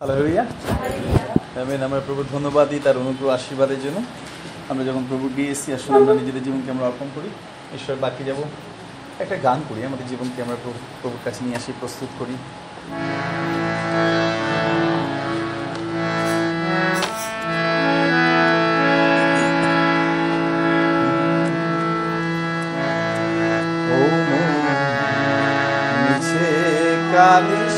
Hallelujah amen আমরা প্রভুর ধন্যবাদ দিই তার অনুগ্রহ আশীর্বাদের জন্য। আমরা যখন প্রভু দিয়েছি আসলে আমরা নিজেদের জীবনকে আমরা অর্পণ করি। ঈশ্বর, বাকি যাব। একটা গান করি, আমাদের জীবনকে আমরা প্রভু- প্রভুর কাছে নিয়ে আসি, প্রস্তুত করি। কাঁদিস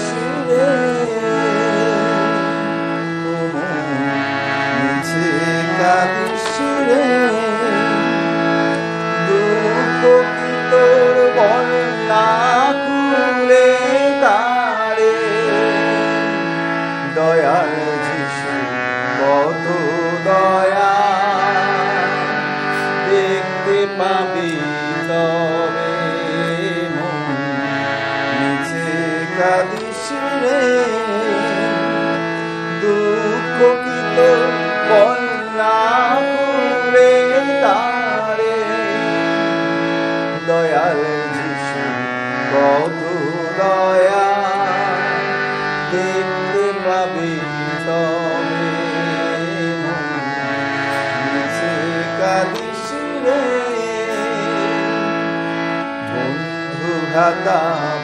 ভ্রাতা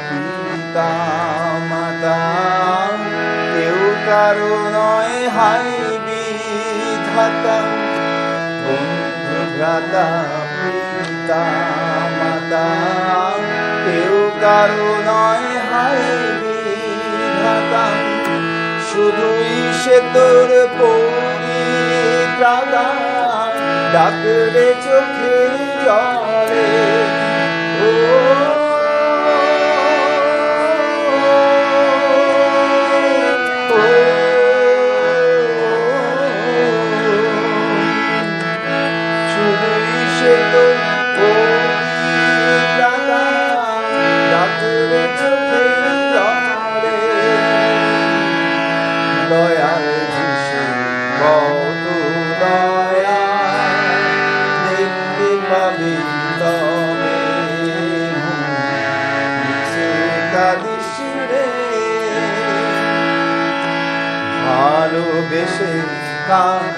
পিতা মাতা, কেউ কারও নয়, হাই বিধাতা। বন্ধু ভ্রাতা পিতা মাতা, কেউ কারও নয়, হাই বিধাতা। শুধুই সে তোর ডাকলে চোখে জলে। দয়াল যিশু কত দয়া দেখতে পাবি তবে কাঁদিস রে ভালোবেসে কাছে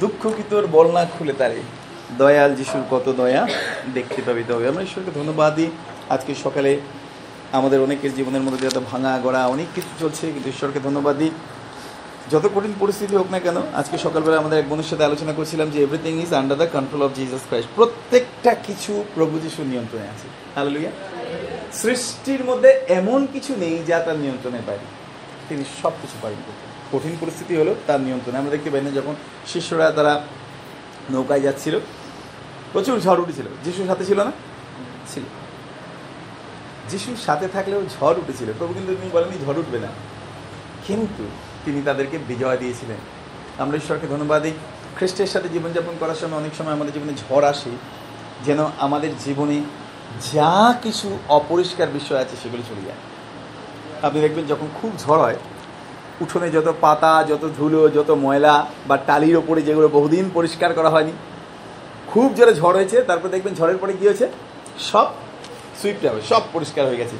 দুঃখ কি তোর বল না খুলে তারে? দয়াল যিশুর কত দয়া, দেখতে পাবি তবে আমরা ঈশ্বরকে ধন্যবাদ দিই। আজকে সকালে আমাদের অনেকের জীবনের মধ্যে যত ভাঙা গড়া অনেক কিছু চলছে, কিন্তু ঈশ্বরকে ধন্যবাদ দিই। যত কঠিন পরিস্থিতি হোক না কেন, আজকে সকালবেলা আমাদের এক বন্ধুর সাথে আলোচনা করছিলাম যে everything is under the control of Jesus Christ প্রত্যেকটা কিছু প্রভু যিশুর নিয়ন্ত্রণে আছে। হালেলুয়া সৃষ্টির মধ্যে এমন কিছু নেই যা তার নিয়ন্ত্রণের বাইরে তিনি সব কিছু পালন করতেন। কঠিন পরিস্থিতি হলো তার নিয়ন্ত্রণে। আমরা দেখতে পাই না যখন শিষ্যরা তারা নৌকায় যাচ্ছিল, প্রচুর ঝড় উঠেছিল। যিশুর সাথে ছিল না? ছিল। যিশুর সাথে থাকলেও ঝড় উঠেছিল। প্রভু কিন্তু তিনি বলেনি ঝড় উঠবে না। কিন্তু তিনি তাদেরকে বিজয় দিয়েছিলেন। আমরা ঈশ্বরকে ধন্যবাদ। দিই খ্রিস্টের সাথে জীবনযাপন করার সময় অনেক সময় আমাদের জীবনে ঝড় আসে, যেন আমাদের জীবনে যা কিছু অপরিষ্কার বিষয় আছে সেগুলো চলে যায়। আপনি দেখবেন যখন খুব ঝড় হয়, উঠোনে যত পাতা, যত ধুলো, যত ময়লা বা টালির ওপরে যেগুলো বহুদিন পরিষ্কার করা হয়নি, খুব জোরে ঝড় হয়েছে, তারপর দেখবেন ঝড়ের পরে কী হয়েছে? সব সুইপট হবে, সব পরিষ্কার হয়ে গেছে।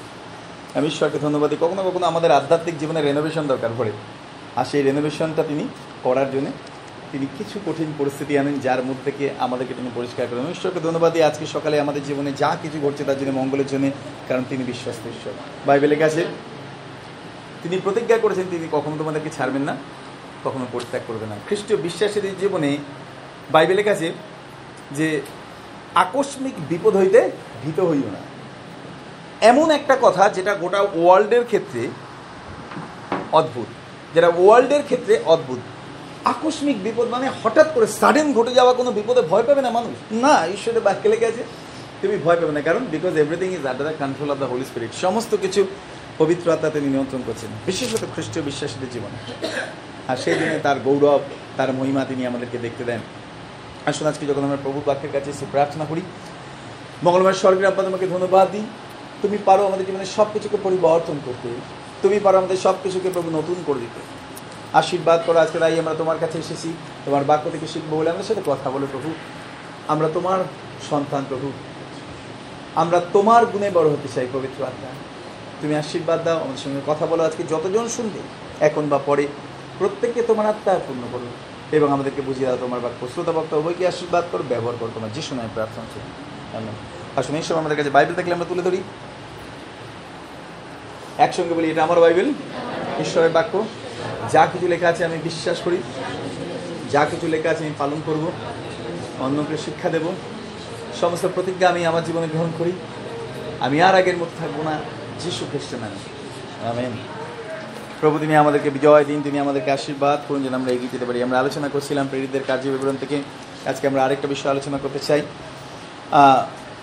আমি ঈশ্বরকে ধন্যবাদ। কখনো কখনো আমাদের আধ্যাত্মিক জীবনে রেনোভেশন দরকার পড়ে। আর সেই রেনোভেশনটা তিনি করার জন্য তিনি কিছু কঠিন পরিস্থিতি আনেন, যার মধ্যে থেকে আমাদেরকে তিনি পরিষ্কার করেন। ঈশ্বরকে ধন্যবাদ দিই আজকে সকালে আমাদের জীবনে যা কিছু ঘটছে তার জন্য মঙ্গলের জন্য, কারণ তিনি বিশ্বস্ত ঈশ্বর। বাইবেলের কাছে তিনি প্রতিজ্ঞা করেছেন, তিনি কখনো তোমাদেরকে ছাড়বেন না, কখনো পরিত্যাগ করবে না। খ্রিস্টীয় বিশ্বাসীদের জীবনে বাইবেলের কাছে যে আকস্মিক বিপদ হইতে ভীত হইও না। এমন একটা কথা যেটা গোটা ওয়ার্ল্ডের ক্ষেত্রে অদ্ভুত। যেটা ওয়ার্ল্ডের ক্ষেত্রে অদ্ভুত। আকস্মিক বিপদ মানে হঠাৎ করে সাডেন ঘটে যাওয়া কোনো বিপদে ভয় পাবে না মানুষ? না, ঈশ্বরের বাক্যে লেগে আছে, তুমি ভয় পাবে না। কারণ because everything is under the control of the Holy Spirit সমস্ত কিছু পবিত্র আত্মা তিনি নিয়ন্ত্রণ করছেন, বিশেষত খ্রিস্টীয় বিশ্বাসীদের জীবনে। আর সেই দিনে তার গৌরব, তার মহিমা তিনি আমাদেরকে দেখতে দেন। আসুন আজকে যখন আমরা প্রভুর বাক্যের কাছে এসে প্রার্থনা করি, মঙ্গলবার স্বর্গের আব্বা, তোমাকে ধন্যবাদ দিই। তুমি পারো আমাদের জীবনে সব কিছুকে পরিবর্তন করতে। তুমি পারো আমাদের সব কিছুকে প্রভু নতুন করে দিতে। আশীর্বাদ করো, আজকে তাই আমরা তোমার কাছে এসেছি। তোমার বাক্য থেকে শিখব বলে আমাদের সাথে কথা বলে প্রভু। আমরা তোমার সন্তান প্রভু। আমরা তোমার গুণে বড় হতে চাই পবিত্র আত্মা। তুমি আশীর্বাদ দাও, আমাদের সঙ্গে কথা বলো, আজকে যতজন শুনবে, এখন বা পরে। প্রত্যেককে তোমার আত্মা পূর্ণ করো এবং আমাদেরকে বুঝিয়ে দাও, তোমার বাক্য। শ্রোতা বক্তা উভয়কে আশীর্বাদ করো, ব্যবহার করো, তোমার যে সময় প্রার্থনা আমেন আসুন, এই সময় আমাদের কাছে বাইবেল থাকলে আমরা তুলে ধরি। একসঙ্গে বলি, এটা আমার বাইবেল, ঈশ্বরের বাক্য। যা কিছু লেখা আছে আমি বিশ্বাস করি। যা কিছু লেখা আছে আমি পালন করব অন্যকে শিক্ষা দেব। সমস্ত প্রতিজ্ঞা আমি আমার জীবনে গ্রহণ করি। আমি আর আগের মতো থাকব না, যিশু খ্রিস্টের নামে। আমেন। প্রভু তিনি আমাদেরকে বিজয় দিন তিনি আমাদেরকে আশীর্বাদ করুন। যেন আমরা এগিয়ে যেতে পারি। আমরা আলোচনা করছিলাম প্রেরিতদের কার্য বিবরণ থেকে। আজকে আমরা আরেকটা বিষয় আলোচনা করতে চাই।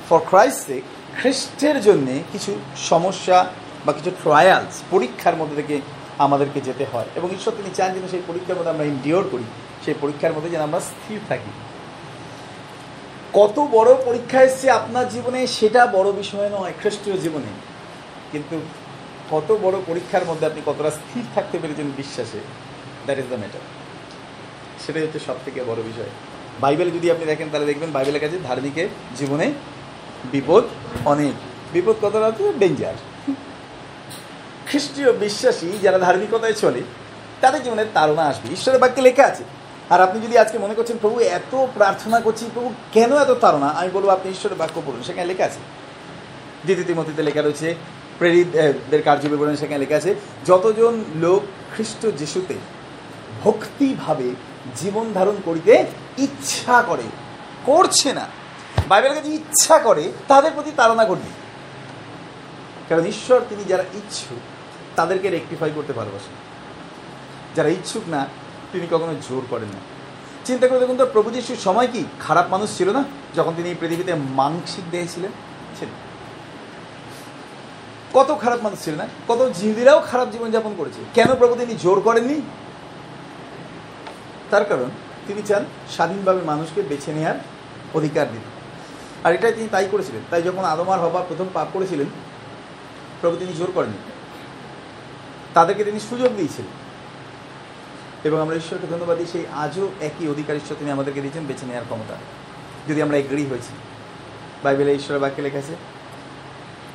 ফর ক্রাইস্টে খ্রিস্টের জন্যে কিছু সমস্যা বা কিছু ট্রায়ালস পরীক্ষার মধ্যে থেকে আমাদেরকে যেতে হয়। এবং ঈশ্বর তিনি চান যেন সেই পরীক্ষার মধ্যে আমরা ইনডিওর করি, সেই পরীক্ষার মধ্যে যেন আমরা স্থির থাকি। কত বড় পরীক্ষা এসছে আপনার জীবনে, সেটা বড় বিষয় নয়, খ্রিস্টীয় জীবনে। কিন্তু কত বড় পরীক্ষার মধ্যে আপনি কতটা স্থির থাকতে পেরেছেন বিশ্বাসে দ্যাট ইজ দ্য ম্যাটার সেটাই হচ্ছে সব থেকে বড় বিষয়। বাইবেলে যদি আপনি দেখেন, তাহলে দেখবেন বাইবেলের কাছে ধার্মিকের জীবনে বিপদ অনেক। বিপদ কতটা হচ্ছে ডেঞ্জার খ্রিস্টীয় বিশ্বাসী যারা ধার্মিকতায় চলে, তাদের জীবনে তাড়না আসবে। ঈশ্বরের বাক্যে লেখা আছে, আর আপনি যদি আজকে মনে করছেন, প্রভু, এত প্রার্থনা করছি, প্রভু, কেন এত তাড়না? আমি বলব, আপনি ঈশ্বরের বাক্য পড়ুন। সেখানে লেখা আছে, দ্বিতীয় মতিতে লেখা রয়েছে, প্রেরিতদের কার্য বিবরণ, সেখানে লেখা আছে, যতজন লোক খ্রিস্ট যিশুতে ভক্তিভাবে জীবন ধারণ করিতে ইচ্ছা করে, করছে না বাইবেলের কাছে ইচ্ছা করে, তাদের প্রতি তাড়না করবে কারণ ঈশ্বর, তিনি যারা ইচ্ছুক তাদেরকে রেকটিফাই করতে ভালোবাসেন যারা ইচ্ছুক না, তিনি কখনো জোর করেন না। চিন্তা করে দেখুন তো প্রভু যিশুর সময় কি? খারাপ মানুষ ছিল না? যখন তিনি পৃথিবীতে মানসিক দেহে ছিলেন ছিলেন কত খারাপ মানুষ ছিল না? কত জিহুদিরাও খারাপ জীবনযাপন করেছে। কেন প্রভু তিনি জোর করেননি? তার কারণ, তিনি চান স্বাধীনভাবে মানুষকে বেছে নেওয়ার অধিকার দিন আর এটাই তিনি তাই করেছিলেন। তাই যখন আদমার হবা প্রথম পাপ করেছিলেন, প্রভু তিনি জোর করেননি। তাদেরকে তিনি সুযোগ দিয়েছিলেন। এবং আমরা ঈশ্বরকে ধন্যবাদ দিই, সেই আজও একই অধিকার ঈশ্বর তিনি আমাদেরকে দিয়েছেন, বেছে নেওয়ার ক্ষমতা। যদি আমরা এগ্রি হয়েছি। বাইবেলে ঈশ্বরের বাক্যে লেখা আছে,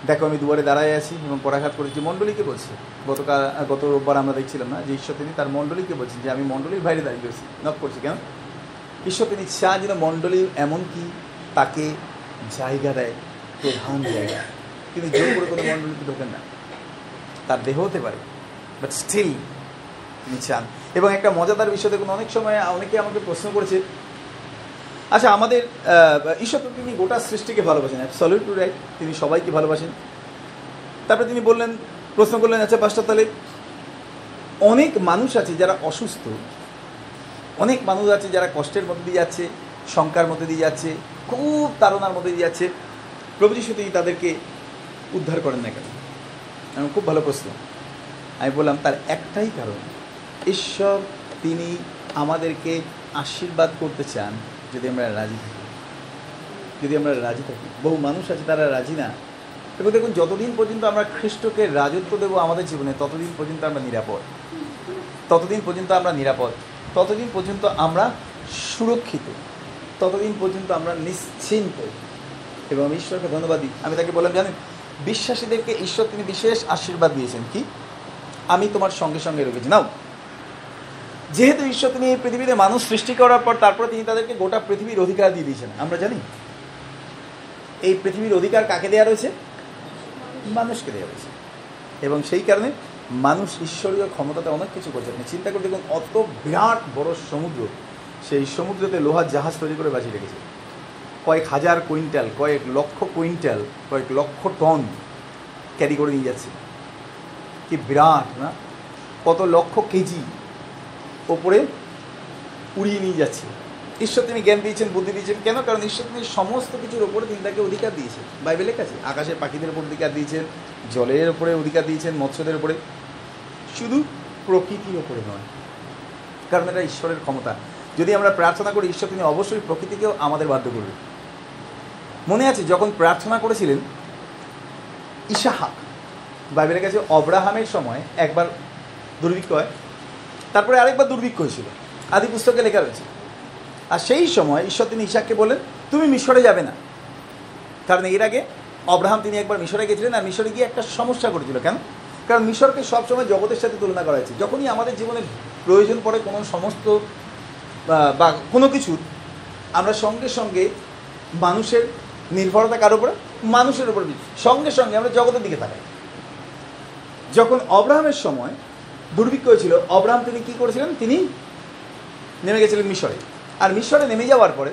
দেখো, আমি দুয়ারে দাঁড়ায় আছি এবং পরাঘাত করেছি। মণ্ডলীকে বলছি, গতকাল গত রোববার আমরা দেখছিলাম না যে ঈশ্বর তিনি তার মণ্ডলীকে বলছেন যে, আমি মণ্ডলীর বাইরে দাঁড়িয়ে রয়েছি। নক করছি, কেন? ঈশ্বর তিনি চান যেন মণ্ডলী এমনকি তাকে জায়গা দেয়, প্রধান জায়গা। তিনি জোর করে কোনো মণ্ডলীতে ঢোকেন না। তার দেহ হতে পারে বাট স্টিল তিনি চান এবং একটা মজাদার বিষয় দেখুন, অনেক সময় অনেকে আমাকে প্রশ্ন করেছে আচ্ছা আমাদের ঈশ্বর তো তিনি গোটা সৃষ্টিকে ভালোবাসেন অ্যাবসলিউট রাইট তিনি সবাইকে ভালোবাসেন? তারপরে তিনি বললেন, প্রশ্ন করলেন আচ্ছা পাঁচটা, তাহলে অনেক মানুষ আছে যারা অসুস্থ। অনেক মানুষ আছে যারা কষ্টের মধ্যে দিয়ে যাচ্ছে, শঙ্কার মধ্যে দিয়ে যাচ্ছে, খুব তাড়নার মধ্যে দিয়ে যাচ্ছে। প্রভু যিশু তিনি তাদেরকে উদ্ধার করেন না কেন? খুব ভালো প্রশ্ন। আমি বললাম, তার একটাই কারণ, ঈশ্বর, তিনি আমাদেরকে আশীর্বাদ করতে চান যদি আমরা রাজি থাকি। যদি আমরা রাজি থাকি। বহু মানুষ আছে, তারা রাজি না। এবং দেখুন, যতদিন পর্যন্ত আমরা খ্রিস্টকে রাজত্ব দেবো আমাদের জীবনে, ততদিন পর্যন্ত আমরা নিরাপদ। ততদিন পর্যন্ত আমরা নিরাপদ। ততদিন পর্যন্ত আমরা সুরক্ষিত। ততদিন পর্যন্ত আমরা নিশ্চিন্ত। এবং ঈশ্বরকে ধন্যবাদ দিই। আমি তাকে বললাম, জানেন, বিশ্বাসীদেরকে ঈশ্বর তিনি বিশেষ আশীর্বাদ দিয়েছেন। কি? আমি তোমার সঙ্গে সঙ্গে রেখেছি নাও। যেহেতু ঈশ্বর তিনি এই পৃথিবীতে মানুষ সৃষ্টি করার পর তারপরে তিনি তাদেরকে গোটা পৃথিবীর অধিকার দিয়ে দিয়েছেন। আমরা জানি। এই পৃথিবীর অধিকার কাকে দেওয়া রয়েছে? মানুষকে দেওয়া রয়েছে। এবং সেই কারণে মানুষ ঈশ্বরীয় ক্ষমতাতে অনেক কিছু করছে। আপনি চিন্তা করে দেখুন, অত বিরাট বড় সমুদ্র, সেই সমুদ্রতে লোহার জাহাজ তৈরি করে বাঁচিয়ে রেখেছে। কয়েক হাজার কুইন্টাল, কয়েক লক্ষ কুইন্টাল, কয়েক লক্ষ টন ক্যারি করে নিয়ে যাচ্ছে। কি বিরাট, না? কত লক্ষ কেজি ওপরে উড়িয়ে নিয়ে যাচ্ছে। ঈশ্বর তিনি জ্ঞান দিয়েছেন, বুদ্ধি দিয়েছেন। কেন? কারণ ঈশ্বর তিনি সমস্ত কিছুর ওপরে তিনি তাকে অধিকার দিয়েছেন। বাইবেলের কাছে আকাশের পাখিদের উপর অধিকার দিয়েছেন, জলের ওপরে অধিকার দিয়েছেন, মৎস্যদের উপরে শুধু প্রকৃতির ওপরে নয়। কারণ এটা ঈশ্বরের ক্ষমতা। যদি আমরা প্রার্থনা করি, ঈশ্বর তিনি অবশ্যই প্রকৃতিকেও আমাদের বাধ্য করবে মনে আছে, যখন প্রার্থনা করেছিলেন, ইশাহাক বাইবেলের কাছে অব্রাহামের সময় একবার দুর্ভিক্ষ হয়, তারপরে আরেকবার দুর্ভিক্ষ হয়েছিল। আদি পুস্তকে লেখা রয়েছে। আর সেই সময় ঈশ্বর তিনি ইশাককে বললেন, তুমি মিশরে যাবে না। কারণ এর আগে অব্রাহাম তিনি একবার মিশরে গেছিলেন আর মিশরে গিয়ে একটা সমস্যা করেছিল কেন? কারণ মিশরকে সবসময় জগতের সাথে তুলনা করা হয়েছে। যখনই আমাদের জীবনে প্রয়োজন পড়ে কোনো সমস্ত, বা- বা, কোনো কিছুর আমরা সঙ্গে সঙ্গে মানুষের নির্ভরতা কার উপরে? মানুষের উপর সঙ্গে সঙ্গে আমরা জগতের দিকে তাকাই। যখন অব্রাহামের সময় দুর্ভিক্ষ হয়েছিল, অব্রাহাম তিনি কি করেছিলেন? তিনি নেমে গেছিলেন মিশরে। আর মিশরে নেমে যাওয়ার পরে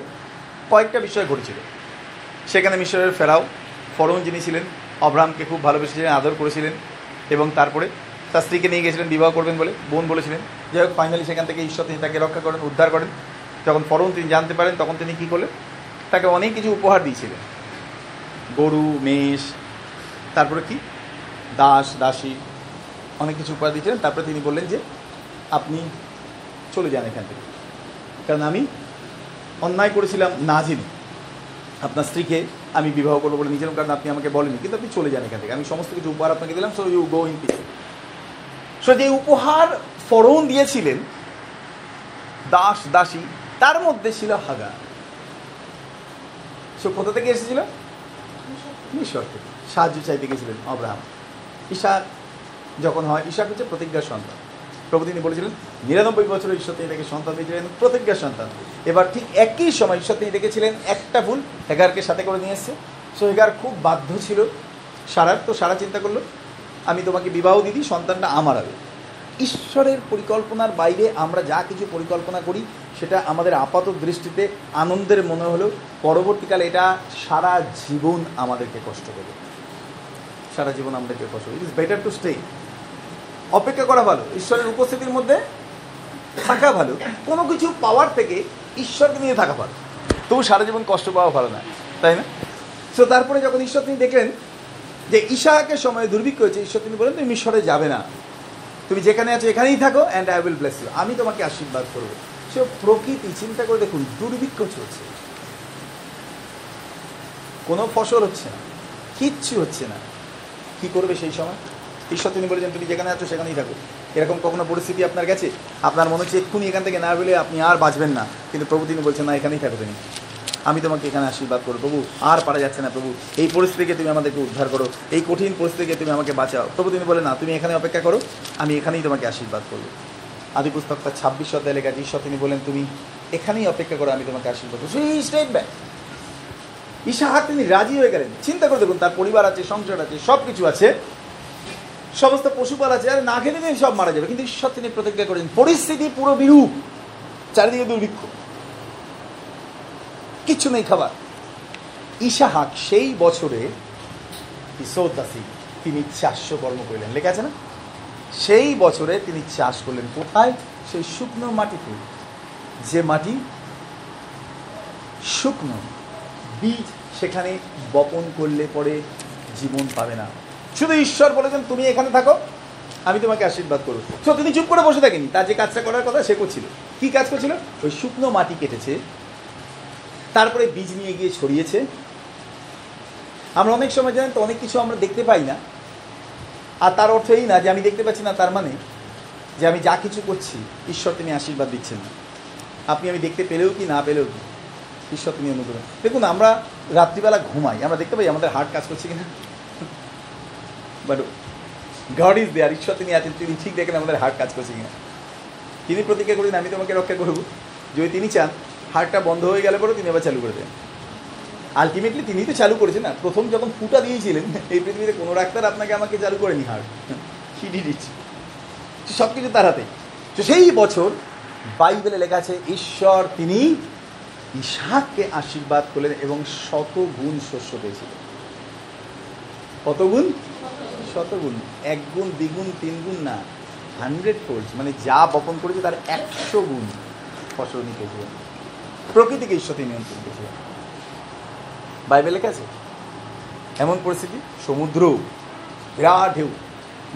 কয়েকটা বিষয় ঘটেছিল। সেখানে মিশরের ফেরাও, ফরৌন যিনি ছিলেন, অব্রাহামকে খুব ভালোবেসেছিলেন, আদর করেছিলেন, এবং তারপরে তার স্ত্রীকে নিয়ে গেছিলেন, বিবাহ করবেন বলে বোন বলেছিলেন। যাই হোক ফাইনালি সেখান থেকে ঈশ্বর তিনি তাকে রক্ষা করেন, উদ্ধার করেন। যখন ফরৌন তিনি জানতে পারেন, তখন তিনি কী করলেন? তাকে অনেক কিছু উপহার দিয়েছিলেন। গরু, মেষ, তারপরে কি? দাস, দাসী। অনেক কিছু উপহার দিয়েছিলেন। তারপরে তিনি বললেন যে, আপনি চলে যান এখান থেকে। কারণ আমি অন্যায় করেছিলাম না আপনার স্ত্রীকে আমি বিবাহ করব বলে নিজের কারণ আপনি আমাকে বলেনি কিন্তু আপনি চলে যান এখান থেকে। আমি সমস্ত কিছু উপহার আপনাকে দিলাম so you go in peace so যে উপহার ফরৌন দিয়েছিলেন, দাস দাসী, তার মধ্যে ছিল হাগা সে কোথা থেকে এসেছিল? মিশর থেকে। সাহায্য চাইতে গেছিলেন আব্রাহাম ঈশাক যখন হয় ঈশাক হচ্ছে প্রতিজ্ঞার সন্তান। প্রভু তিনি বলেছিলেন, নিরানব্বই বছর ঈশ্বর তিনি তাকে সন্তান দিয়েছিলেন প্রতিজ্ঞার সন্তান। এবার ঠিক একই সময় ঈশ্বর তিনি দেখেছিলেন একটা ভুল হেগারকে সাথে করে নিয়ে এসছে। সো হেগার খুব বাধ্য ছিল। সারার তো সারা চিন্তা করল, আমি তোমাকে বিবাহ দিদি সন্তানটা আমার হবে। ঈশ্বরের পরিকল্পনার বাইরে আমরা যা কিছু পরিকল্পনা করি, সেটা আমাদের আপাত দৃষ্টিতে আনন্দের মনে হলেও পরবর্তীকালে এটা সারা জীবন আমাদেরকে কষ্ট দেবে। সারা জীবন আমাদেরকে কষ্ট it is better to stay অপেক্ষা করা ভালো, ঈশ্বরের উপস্থিতির মধ্যে থাকা ভালো, কোনো কিছু পাওয়ার থেকে ঈশ্বরকে নিয়ে থাকা ভালো। তবু সারা জীবন কষ্ট পাওয়া ভালো না, তাই না? সো তারপরে যখন ঈশ্বর তিনি দেখলেন যে ঈশাকের সময় দুর্ভিক্ষ হয়েছে, ঈশ্বর তিনি বলেন তুমি মিশরে যাবে না। তুমি যেখানে আছো এখানেই থাকো and I will bless you আমি তোমাকে আশীর্বাদ করব। সে প্রকৃতি, চিন্তা করে দেখুন, দুর্ভিক্ষ চলছে। কোনো ফসল হচ্ছে না, কিচ্ছু হচ্ছে না। কি করবে সেই সময়? ঈশ্বর তিনি বলেছেন, তুমি যেখানে আছো সেখানেই থাকো। এরকম কখনো পরিস্থিতি আপনার গেছে? আপনার মনে হচ্ছে এক্ষুনি এখান থেকে না বেলে আপনি আর বাঁচবেন না। কিন্তু প্রভু তিনি বলছেন, না, এখানেই থাকো তুমি। আমি তোমাকে এখানে আশীর্বাদ করব। প্রভু, আর পারা যাচ্ছে না, প্রভু। এই পরিস্থিতিকে তুমি আমাদেরকে উদ্ধার করো। এই কঠিন পরিস্থিতিকে তুমি আমাকে বাঁচাও। প্রভু তিনি বলে না, তুমি এখানে অপেক্ষা করো। আমি এখানেই তোমাকে আশীর্বাদ করব। আদি পুস্তক তার ছাব্বিশ অধ্যায় লেখা ঈশ্বর তিনি বলেন, তুমি এখানেই অপেক্ষা করো, আমি তোমাকে আশীর্বাদ করব। সেই স্টেট ব্যাক ইশাহাক তিনি রাজি হয়ে গেলেন। চিন্তা করে দেখুন, তার পরিবার আছে, সংসার আছে সব কিছু আছে। সমস্ত পশুপাল আছে আর না খেলে সব মারা যাবে। কিন্তু ঈশ্বর তিনি প্রতিজ্ঞা করেন, পরিস্থিতি পুরো বিরূপ, চারিদিকে দুর্ভিক্ষ। কিচ্ছু নেই খাবার। ইশাহাক সেই বছরে ইসৌতাসি তিনি চারশো কর্ম করলেন। লেখা আছে না? সেই বছরে তিনি চাষ করলেন কোথায়? সেই শুকনো মাটিতে। যে মাটি শুকনো, বীজ সেখানে বপন করলে পরে জীবন পাবে না। শুধু ঈশ্বর বলেছেন তুমি এখানে থাকো, আমি তোমাকে আশীর্বাদ করব। তো তিনি চুপ করে বসে থাকেনি। তার যে কাজটা করার কথা, সে করছিল। কি কাজ করছিল? ওই শুকনো মাটি কেটেছে, তারপরে বীজ নিয়ে গিয়ে ছড়িয়েছে। আমরা অনেক সময় জানেন তো, অনেক কিছু আমরা দেখতে পাই না। আর তার অর্থ এই না যে আমি দেখতে পাচ্ছি না, তার মানে যে আমি যা কিছু করছি, ঈশ্বর তিনি আশীর্বাদ দিচ্ছেন না। আপনি আমি দেখতে পেলেও কি, না পেলেও কি? ঈশ্বর তিনি অনুগ্রহ। দেখুন, আমরা রাত্রিবেলা ঘুমাই। আমরা দেখতে পাই আমাদের হার্ট কাজ করছে কিনা। বাট গড ইজ দেয়ার ঈশ্বর তিনি আছেন, তিনি ঠিক দেখেন আমাদের হার্ট কাজ করছে কিনা। তিনি প্রতিজ্ঞা করেন, আমি তোমাকে রক্ষা করব। যদি তিনি চান হার্টটা বন্ধ হয়ে গেলে পরে তিনি আবার চালু করে দেন। আলটিমেটলি তিনি তো চালু করেছেন না, প্রথম যখন ফুটা দিয়েছিলেন, এই পৃথিবীতে কোনো ডাক্তার আপনাকে আমাকে চালু করেনি হার্ট ডিড ইট সব কিছু তার হাতে। তো সেই বছর বাইবেলে লেখা আছে, ঈশ্বর তিনি ইসাককে আশীর্বাদ করলেন এবং শত গুণ শস্য পেয়েছিলেন। কত গুণ শত গুণ এক গুণ দ্বিগুণ তিন গুণ না হান্ড্রেড ফোল্ড মানে যা বপন করেছে তার একশো গুণ ফসল নিতে ছিলেন প্রকৃতিকে ঈশ্বর তিনি নিয়ন্ত্রণ করেছিলেন বাইবেল আছে? এমন পরিস্থিতি, সমুদ্র, বিরাট ঢেউ।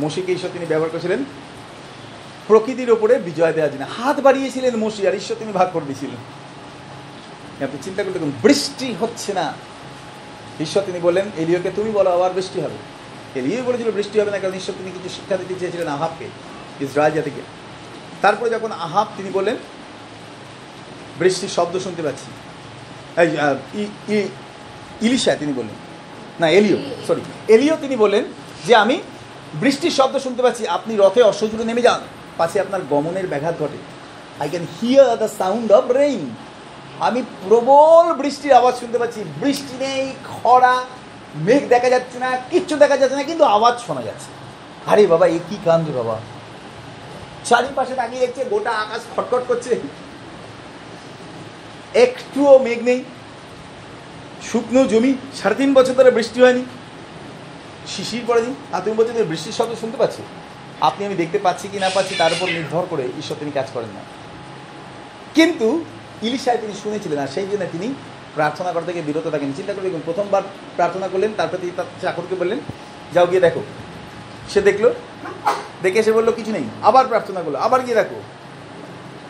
মসিকে ঈশ্বর তিনি ব্যবহার করেছিলেন। প্রকৃতির ওপরে বিজয় দেওয়ার জন্য। হাত বাড়িয়েছিলেন মসি, আর ঈশ্বর তিনি ভাগ করে দিয়েছিলেন। আপনি চিন্তা করতে বৃষ্টি হচ্ছে না। ঈশ্বর তিনি বললেন এলিওকে তুমি বলো, আবার বৃষ্টি হবে। এলিও বলেছিল বৃষ্টি হবে না, কারণ ঈশ্বর তিনি কিছু শিক্ষা দিতে চেয়েছিলেন আহাবকে, ইসরায়েল জাতিকে। তারপরে যখন আহাব, তিনি বললেন, বৃষ্টির শব্দ শুনতে পাচ্ছি। ইলিশা তিনি বললেন। না, এলিও সরি এলিও তিনি বললেন যে আমি বৃষ্টির শব্দ শুনতে পাচ্ছি, আপনি রথে অসজুরে নেমে যান, পাশে আপনার গমনের ব্যাঘাত ঘটে। I can hear the sound of rain আমি প্রবল বৃষ্টির আওয়াজ শুনতে পাচ্ছি, বৃষ্টি নেই, খরা মেঘ দেখা যাচ্ছে না, কিচ্ছু দেখা যাচ্ছে না, কিন্তু আওয়াজ শোনা যাচ্ছে। আরে বাবা, এ কি কান্দ বাবা। চারিপাশে তাকিয়ে দেখছে, গোটা আকাশ খটখট করছে। একটুও মেঘ নেই। শুকনো জমি, সাড়ে তিন বছর ধরে বৃষ্টি হয়নি। শিশির পড়েনি। আর তুমি বলছো যে বৃষ্টির শব্দ শুনতে পাচ্ছি? আপনি আমি দেখতে পাচ্ছি কি না পাচ্ছি, তার উপর নির্ভর করে ঈশ্বর তিনি কাজ করেন না। কিন্তু ইলিশায় তিনি শুনেছিলেন, আর সেই জন্য তিনি প্রার্থনা করা থেকে বিরত থাকেন। চিন্তা করে দেখুন প্রথমবার প্রার্থনা করলেন তারপরে তিনি তার চাকরকে বললেন, যাও গিয়ে দেখো। সে দেখল, দেখে এসে বলল, কিছু নেই। আবার প্রার্থনা করল, আবার গিয়ে দেখো।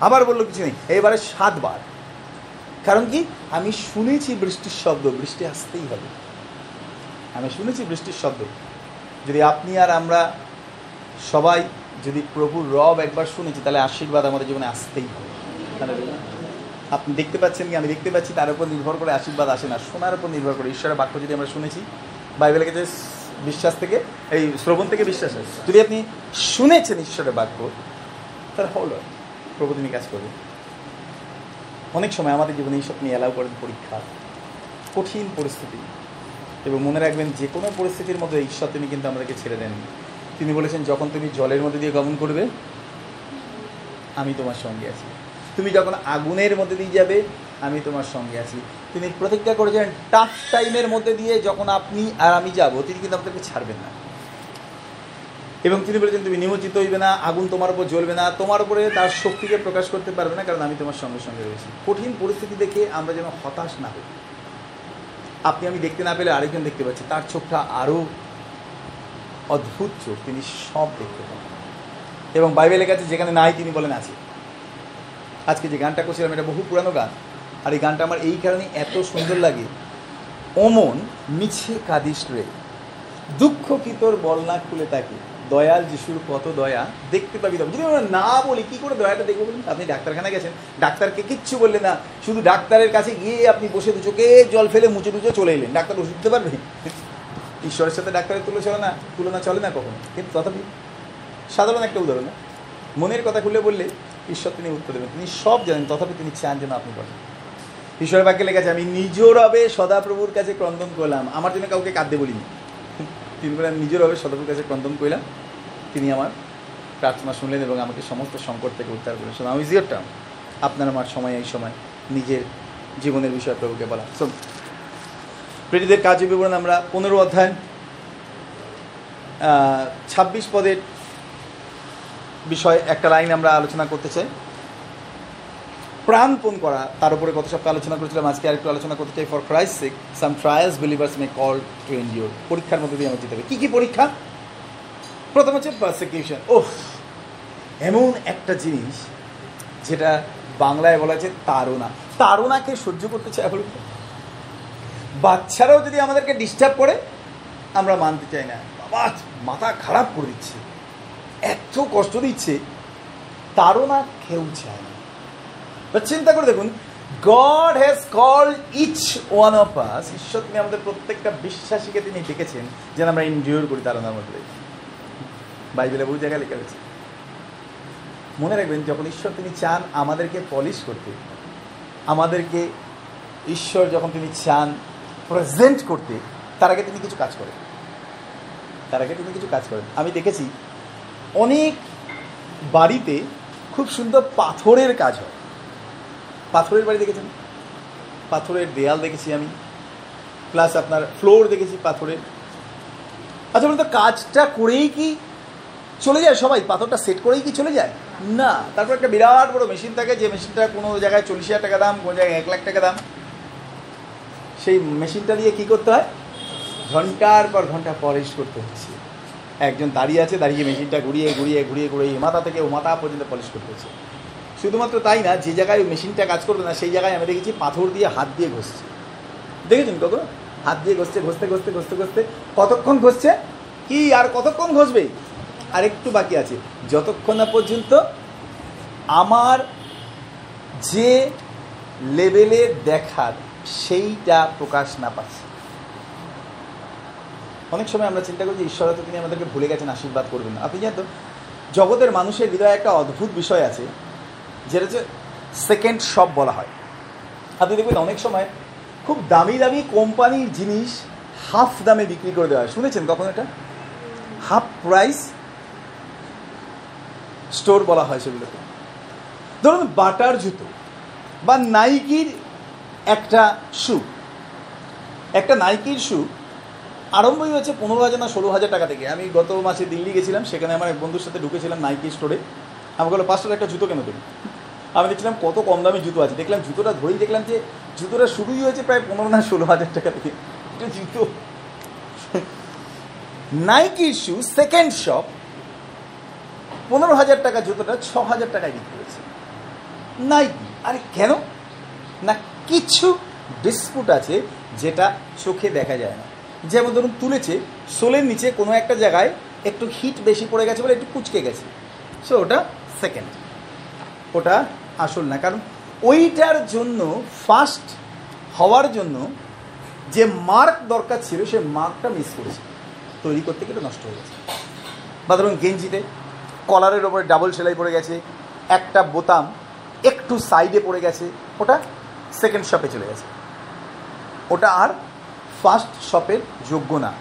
আবার বলল, কিছু নেই। এবারে সাতবার। কারণ কি? আমি শুনেছি বৃষ্টির শব্দ, বৃষ্টি আসতেই হবে। আমি শুনেছি বৃষ্টির শব্দ। যদি আপনি আর আমরা সবাই যদি প্রভুর রব একবার শুনেছি, তাহলে আশীর্বাদ আমাদের জীবনে আসতেই হবে. আপনি দেখতে পাচ্ছেন কি? আমি দেখতে পাচ্ছি তার উপর নির্ভর করে আশীর্বাদ আসে না। শোনার উপর নির্ভর করে। ঈশ্বরের বাক্য যদি আমরা শুনেছি বাইবেলে গেছে বিশ্বাস থেকে, এই শ্রবণ থেকে বিশ্বাস আছে যদি আপনি শুনেছেন ঈশ্বরের বাক্য, তাহলে হলো। প্রভু তিনি কাজ করবেন অনেক সময় আমাদের জীবনে এইসব নিয়ে অ্যালাউ করেন পরীক্ষা। কঠিন পরিস্থিতি। এবং মনে রাখবেন, যে কোনো পরিস্থিতির মধ্যে ঈশ্বর তিনি কিন্তু আমাদেরকে ছেড়ে দেন। তিনি বলেছেন, যখন তুমি জলের মধ্যে দিয়ে গমন করবে, আমি তোমার সঙ্গে আছি। তুমি যখন আগুনের মধ্যে দিয়ে যাবে, আমি তোমার সঙ্গে আছি। তিনি প্রতিজ্ঞা করেছেন টাফ টাইমের মধ্যে দিয়ে যখন আপনি আর আমি যাব, তিনি কিন্তু আপনাকে ছাড়বেন না। এবং তিনি বলেছেন, তুমি নিমজ্জিত হইবে না, আগুন তোমার উপর জ্বলবে না, তোমার উপরে তার শক্তিকে প্রকাশ করতে পারবে না, কারণ আমি তোমার সঙ্গে সঙ্গে রয়েছি। কঠিন পরিস্থিতি দেখে আমরা যেন হতাশ না হই। আপনি আমি দেখতে না পেলে আরেকজন দেখতে পাচ্ছি, তার চোখটা আরও অদ্ভুত চোখ, তিনি সব দেখতে পান। এবং বাইবেলের কাছে যেখানে নাই, তিনি বলেন, আছে। আজকে যে গানটা করছিলাম, এটা বহু পুরানো গান। আর এই গানটা আমার এই কারণে এত সুন্দর লাগে। অমন মিছে কাদিস রে। দুঃখ কি তোর বল না খুলে তাকে? দয়াল যিশুর কত দয়া, দেখতে পাবি তবে যদি আমরা না বলি, কী করে দয়াটা দেখব বলুন? আপনি ডাক্তারখানায় গেছেন। ডাক্তারকে কিচ্ছু বললেন না। শুধু ডাক্তারের কাছে গিয়ে আপনি বসে দু চোখে জল ফেলে মুচে টুচে চলে এলেন। ডাক্তার ওষুধ দিতে পারবে? ঈশ্বরের সাথে ডাক্তারের তুলে চলে না, তুলনা চলে না কখনো? কিন্তু তথাপি সাধারণ একটা উদাহরণ? মনের কথা খুলে বললে ঈশ্বর তিনি উত্তর দেবেন। তিনি সব জানেন, তথাপি তিনি চান যেন আপনি বলেন। ঈশ্বরের বাক্যে লেখা আছে, আমি নিজ সদাপ্রভুর কাছে ক্রন্দন করলাম। আমার জন্য কাউকে কাঁদতে বলিনি। তিনি বলেন নিজ রবে সদাপ্রভুর কাছে ক্রন্দন করলাম। তিনি আমার প্রার্থনা শুনলেন এবং আমাকে সমস্ত সংকট থেকে উদ্ধার করেন শোনা ইজ ইয়ার টার্ম আপনার আমার সময়, এই সময় নিজের জীবনের বিষয়ে প্রভুকে বলা। সো প্রেরিতের কার্য বিবরণ আমরা পনেরো অধ্যায় ছাব্বিশ পদের বিষয়ে একটা লাইন আমরা আলোচনা করতে চাই। প্রাণপণ করা, তার উপরে গত সপ্তাহে আলোচনা করেছিলাম, আজকে আরেকটু আলোচনা করতে চাই for Christ sake some trials believers may call to endure পরীক্ষার মধ্যে দিয়ে আমরা যেতে হবে। কী কী পরীক্ষা? প্রথম হচ্ছে পারসিকিউশন ওহ, এমন একটা জিনিস যেটা বাংলায় বলা হচ্ছে তাড়না। তাড়নাকে সহ্য করতে চাই বলুন বাচ্চারাও যদি আমাদেরকে ডিস্টার্ব করে, আমরা মানতে চাই না। বাবা, মাথা খারাপ করে দিচ্ছে। এত কষ্ট দিচ্ছে তাড়না কেউ চায় না। But চিন্তা করে দেখুন God has call each one of us ঈশ্বর তিনি আমাদের প্রত্যেকটা বিশ্বাসীকে তিনি ডেকেছেন, যেন আমরা এনজিওর করি তাড়নার মধ্যে। বাইবেলে বহু জায়গায় লেখা রয়েছে। মনে রাখবেন, যখন ঈশ্বর তিনি চান আমাদেরকে পলিশ করতে, আমাদেরকে ঈশ্বর যখন তিনি চান প্রেজেন্ট করতে, তার আগে তিনি কিছু কাজ করেন। তার আগে তিনি কিছু কাজ করেন। আমি দেখেছি অনেক বাড়িতে খুব সুন্দর পাথরের কাজ হয়। পাথরের বাড়ি দেখেছেন? পাথরের দেয়াল দেখেছি আমি। প্লাস আপনার ফ্লোর দেখেছি পাথরের। আচ্ছা বলুন তো, কাজটা করেই কি চলে যায় সবাই? পাথরটা সেট করেই কি চলে যায়? না। তারপর একটা বিরাট বড় মেশিন থাকে, যে মেশিনটা কোনো জায়গায় চল্লিশ হাজার টাকা দাম, কোনো জায়গায় এক লাখ টাকা দাম। সেই মেশিনটা দিয়ে কি করতে হয়? ঘণ্টার পর ঘণ্টা পলিশ করতে হচ্ছে। একজন দাঁড়িয়ে আছে, দাঁড়িয়ে মেশিনটা ঘুরিয়ে ঘুরিয়ে ঘুরিয়ে ঘুরিয়ে মাথা থেকে ও মাথা পর্যন্ত পলিশ করতে হচ্ছে শুধুমাত্র তাই না, যে জায়গায় মেশিনটা কাজ করবে না, সেই জায়গায় আমি দেখেছি পাথর দিয়ে হাত দিয়ে ঘষছে। দেখেছেন কখন? হাত দিয়ে ঘষছে, ঘষতে ঘষতে ঘষতে ঘষতে, কতক্ষণ ঘষছে? কি আর কতক্ষণ ঘষবে? আর একটু বাকি আছে। যতক্ষণ না পর্যন্ত আমার যে লেভেলে দেখার সেইটা প্রকাশ না পাচ্ছে। অনেক সময় আমরা চিন্তা করি যে ঈশ্বর হয়তো তিনি আমাদেরকে ভুলে গেছেন, আশীর্বাদ করবেন আপনি জানেন তো, জগতের মানুষের হৃদয়ে একটা অদ্ভুত বিষয় আছে, যেটা হচ্ছে সেকেন্ড শপ বলা হয়। আপনি দেখবেন অনেক সময় খুব দামি দামি কোম্পানির জিনিস হাফ দামে বিক্রি করে দেওয়া হয়। শুনেছেন কখন এটা? হাফ প্রাইস স্টোর বলা হয় সেগুলোকে। ধরুন বাটার জুতো বা নাইকির একটা শু একটা নাইকির শু আরম্ভই হচ্ছে পনেরো হাজার না ষোলো হাজার টাকা থেকে। আমি গত মাসে দিল্লি গেছিলাম, সেখানে আমার এক বন্ধুর সাথে ঢুকেছিলাম নাইকি স্টোরে আমাকে বলল পাঁচটার একটা জুতো কেন তুমি আমি দেখছিলাম কত কম দামি জুতো আছে। দেখলাম জুতোটা ধরেই দেখলাম যে জুতোটা শুরুই হয়েছে প্রায় পনেরো না ষোলো হাজার টাকা থেকে। এটা জুতো। নাইকির শু সেকেন্ড শপ পনেরো হাজার টাকা জুতোটা ছ হাজার টাকায় বিক্রি করেছে নাইকি আরে কেন? না, কিছু ডিসপুট আছে যেটা চোখে দেখা যায় না। যেমন ধরুন তুলেছে, সোলের নিচে কোনো একটা জায়গায় একটু হিট বেশি পড়ে গেছে বলে একটু কুচকে গেছে। সো ওটা সেকেন্ড ওটা আসল না, কারণ ওইটার জন্য ফার্স্ট হওয়ার জন্য যে মার্ক দরকার ছিল, সে মার্কটা মিস করেছে। তৈরি করতে গেলে নষ্ট হয়ে গেছে। বা ধরুন গেঞ্জিতে কলারের ওপরে ডাবল সেলাই পড়ে গেছে, একটা বোতাম একটু সাইডে পড়ে গেছে, ওটা সেকেন্ড শপে চলে গেছে। ওটা আর ফার্স্ট শপের যোগ্য না।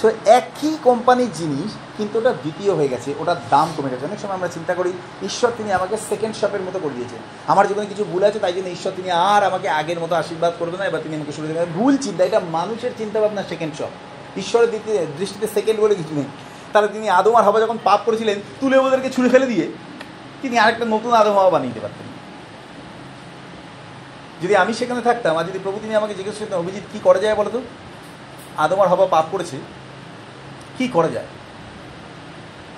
সো একই কোম্পানির জিনিস, কিন্তু ওটা দ্বিতীয় হয়ে গেছে, ওটার দাম কমে গেছে। অনেক সময় আমরা চিন্তা করি, ঈশ্বর তিনি আমাকে সেকেন্ড শপের মতো করে দিয়েছেন। আমার জীবনে কিছু ভুল আছে, তাই জন্য ঈশ্বর তিনি আর আমাকে আগের মতো আশীর্বাদ করবে না, এবার তিনি আমাকে শুরু দেবেন ভুল চিন্তা, এটা মানুষের চিন্তা ভাবনা সেকেন্ড শপ ঈশ্বরের দিতে দৃষ্টিতে সেকেন্ড বলে কিছু নেই। তাহলে তিনি আদম আর হবা যখন পাপ করেছিলেন, তুলে ওদেরকে ছুঁড়ে ফেলে দিয়ে তিনি আরেকটা নতুন আদম হওয়া বানিয়ে দিতে পারতেন। যদি আমি সেখানে থাকতাম, আর যদি প্রভু তিনি আমাকে জিজ্ঞেস করতেন, অভিজিৎ, কী করা যায় বলো তো আদম আর হবা পাপ করেছে। কি করা যায়?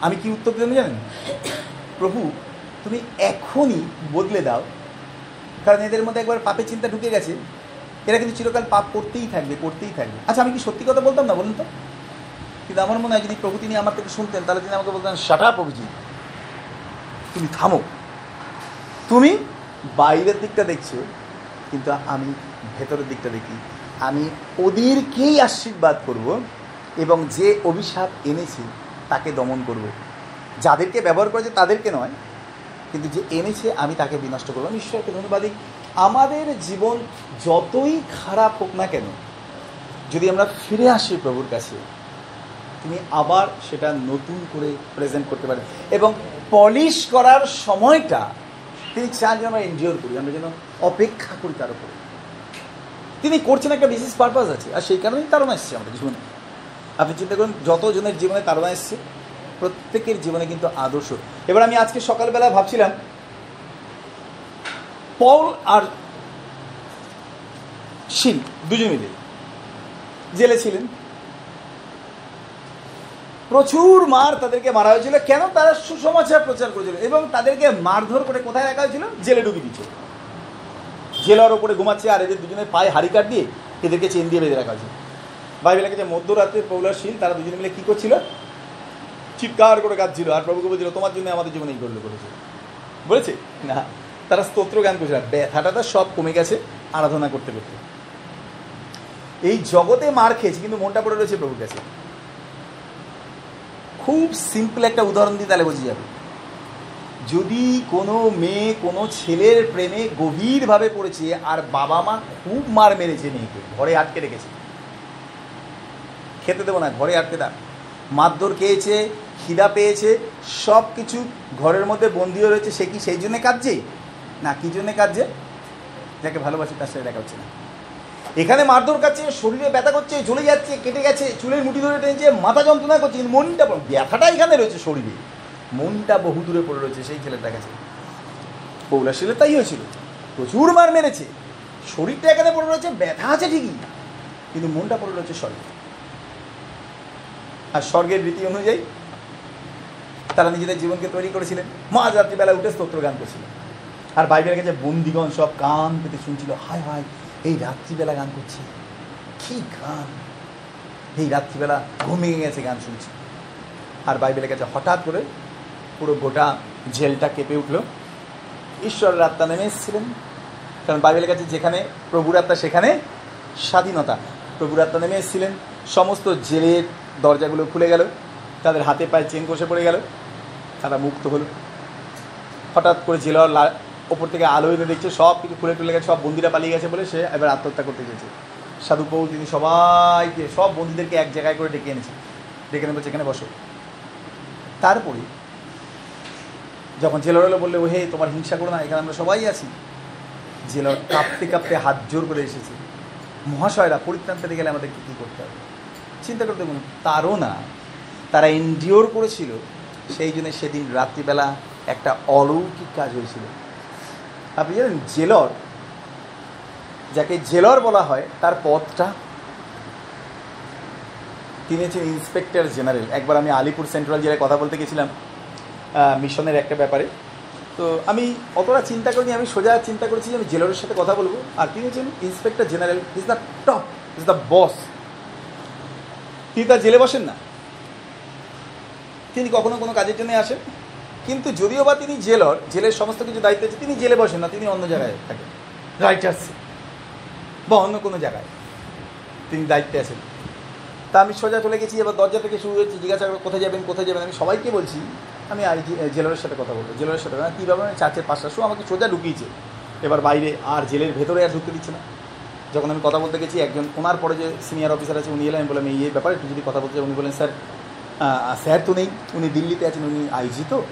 আমি কি উত্তর দিলাম জানেন? প্রভু, তুমি এখনই বদলে দাও। কারণ এদের মধ্যে একবার পাপের চিন্তা ঢুকে গেছে। এরা কিন্তু চিরকাল পাপ করতেই থাকবে করতেই থাকবে। আচ্ছা আমি কি সত্যি কথা বলতাম না, বলুন তো? কিন্তু আমার মনে হয় যদি প্রভু তিনি আমার থেকে শুনতেন, তাহলে তিনি আমাকে বলতেন সাটা প্রভুজি তুমি থামো। তুমি বাইরের দিকটা দেখছ কিন্তু আমি ভেতরের দিকটা দেখি। আমি ওদেরকেই আশীর্বাদ করব এবং যে অভিশাপ এনেছি তাকে দমন করব। যাদেরকে ব্যবহার করেছে তাদেরকে নয়, কিন্তু যে এনেছে আমি তাকে বিনষ্ট করব। আমি ঈশ্বরকে আমাদের জীবন যতই খারাপ হোক না কেন, যদি আমরা ফিরে আসি প্রভুর কাছে, তিনি আবার সেটা নতুন করে প্রেজেন্ট করতে পারেন। এবং পলিশ করার সময়টা তিনি চান যেন আমরা এনজয় করি, আমরা যেন অপেক্ষা করি তার উপরে। তিনি করছেন একটা বিশেষ পারপাস আছে, আর সেই কারণেই তারা এসছে আমাদের জীবনে। আপনি চিন্তা করুন, যতজনের জীবনে তারা এসছে, প্রত্যেকের জীবনে কিন্তু আদর্শ। এবার আমি আজকে সকালবেলা ভাবছিলাম, পল আর শিল দুজন মিলে জেলে ছিলেন। প্রচুর মার তাদেরকে মারা হয়েছিল। কেন? তারা সুসমাচার প্রচার করেছিল এবং তাদেরকে মারধর করে কোথায় রাখা হয়েছিল? জেলে ডুবি দিচ্ছে জেলার ওপরে ঘুমাচ্ছে আর এদের দুজনের পায়ে হাড়ি কাট দিয়ে এদেরকে চেন দিয়ে বেঁধে রাখা হয়েছিল। বাইবেলাকে যে মধ্যরাত্রে পৌলাশীল তারা দুজনে মিলে কী করছিল? চিৎকার করে কাঁদছিল। আর প্রভুকে বলছিল, তোমার জন্য আমাদের জীবনে এই করল করেছে। বলেছে? না। তারা স্তোত্র গান করছিল। ব্যথাটা তো সব কমে গেছে আরাধনা করতে করতে। এই জগতে মার খেয়েছে, কিন্তু মনটা পড়ে রয়েছে প্রভুর কাছে। খুব সিম্পল একটা উদাহরণ দিই তাহলে বোঝা যাবে। যদি কোনো মেয়ে কোনো ছেলের প্রেমে গভীরভাবে পড়েছে আর বাবা মা খুব মার মেরেছে মেয়েকে, ঘরে আটকে রেখেছে, খেতে দেবো না, ঘরে আটকে দাও। মারধর খেয়েছে, খিদা পেয়েছে সব কিছু ঘরের মধ্যে বন্দিও রয়েছে, সে কি সেই জন্যে কাঁদছে? না, কী জন্যে কাঁদছে? যাকে ভালোবাসে তার সাথে দেখা হচ্ছে না। এখানে মারধর কাছে শরীরে ব্যথা করছে, জ্বলে যাচ্ছে, কেটে গেছে, চুলের মুঠি ধরে টেনেছে, মাথা যন্ত্রণা করছে, কিন্তু মনটা ব্যথাটা এখানে রয়েছে শরীরে। মনটা বহু দূরে পড়ে রয়েছে, সেই ছেলেটার কাছে পৌলাশীলে তাই হয়েছিল। প্রচুর মার মেরেছে। শরীরটা এখানে পড়ে রয়েছে, ব্যথা আছে ঠিকই, কিন্তু মনটা পড়ে রয়েছে স্বর্গে। আর স্বর্গের রীতি অনুযায়ী তারা নিজেদের জীবনকে তৈরি করেছিলেন। মাঝ রাত্রিবেলা উঠে স্তোত্র গান করছিলেন। আর বাইবেলের কাছে বন্দিগণ সব কান পেতে শুনছিল, হায় হায় এই রাত্রিবেলা গান করছি। কি গান? এই রাত্রিবেলা ঘুমিয়ে গেছে গান শুনছি। আর বাইবেলের কাছে হঠাৎ করে পুরো গোটা জেলটা কেঁপে উঠল। ঈশ্বরের আত্মা নেমে এসেছিলেন কারণ বাইবেলের কাছে যেখানে প্রভুর আত্মা, সেখানে স্বাধীনতা। প্রভুর আত্মা নেমে এসেছিলেন সমস্ত জেলের দরজাগুলো খুলে গেল। তাদের হাতে পায়ে চেন কষে পড়ে গেল। তারা মুক্ত হলো। হঠাৎ করে জেলার ওপর থেকে আলো এনে দেখছে, সব কিছু খুলে টুলে গেছে, সব বন্দিরা পালিয়ে গেছে বলে সে এবার আত্মহত্যা করতে গেছে সাধু পৌল তিনি সবাইকে, সব বন্দীদেরকে এক জায়গায় করে ডেকে এনেছে। ডেকে এনে বলছে এখানে বসো। তারপরে যখন জেলারওয়ালা বললে ও হে তোমার হিংসা করো না, এখানে আমরা সবাই আছি। জেলর কাঁপতে কাঁপতে হাত জোর করে এসেছে। মহাশয়রা পরিত্রাণ পেতে গেলে আমাদেরকে কী করতে হবে? চিন্তা করতে বলুন, তারও না, তারা এনডিওর করেছিল। সেই জন্য সেদিন রাত্রিবেলা একটা অলৌকিক কাজ হয়েছিল। আপনি জানেন জেলর, যাকে জেলর বলা হয়, তার পদটা তিনি হচ্ছেন ইন্সপেক্টর জেনারেল। একবার আমি আলিপুর সেন্ট্রাল জেলায় কথা বলতে গেছিলাম মিশনের একটা ব্যাপারে। তো আমি অতটা চিন্তা করিনি, আমি সোজা চিন্তা করেছি যে আমি জেলারের সাথে কথা বলব। আর তিনি হচ্ছেন inspector general is the top is the boss. তিনি তার জেলে বসেন না। তিনি কখনো কোনো কাজের জন্য আসেন। কিন্তু যদিও বা তিনি জেলর, জেলের সমস্ত কিছু দায়িত্ব আছে, তিনি জেলে বসেন না, তিনি অন্য জায়গায় থাকেন। রাইটার্স বা অন্য কোনো জায়গায়। তিনি দায়িত্বে আছেন। তা আমি সোজা চলে গেছি, এবার দরজা থেকে শুরু হয়েছি জিজ্ঞাসা করে, কোথায় যাবেন কোথায় যাবেন? আমি সবাইকে বলছি, আমি আইজি জেলারের সাথে কথা বলব। জেলারের সাথে না কী ব্যাপার? আমি চার্চের পাঁচটার সময় আমাকে সোজা ঢুকিয়েছে। এবার বাইরে আর জেলের ভেতরে আর ঢুকতে দিচ্ছে না। যখন আমি কথা বলতে গেছি, একজন, ওনার পরে যে সিনিয়র অফিসার আছে, উনি এলেন, আমি বললাম, এই ব্যাপারে একটু যদি কথা বলতে উনি বলেন স্যার স্যার তো নেই, উনি দিল্লিতে আছেন, উনি আইজি তো।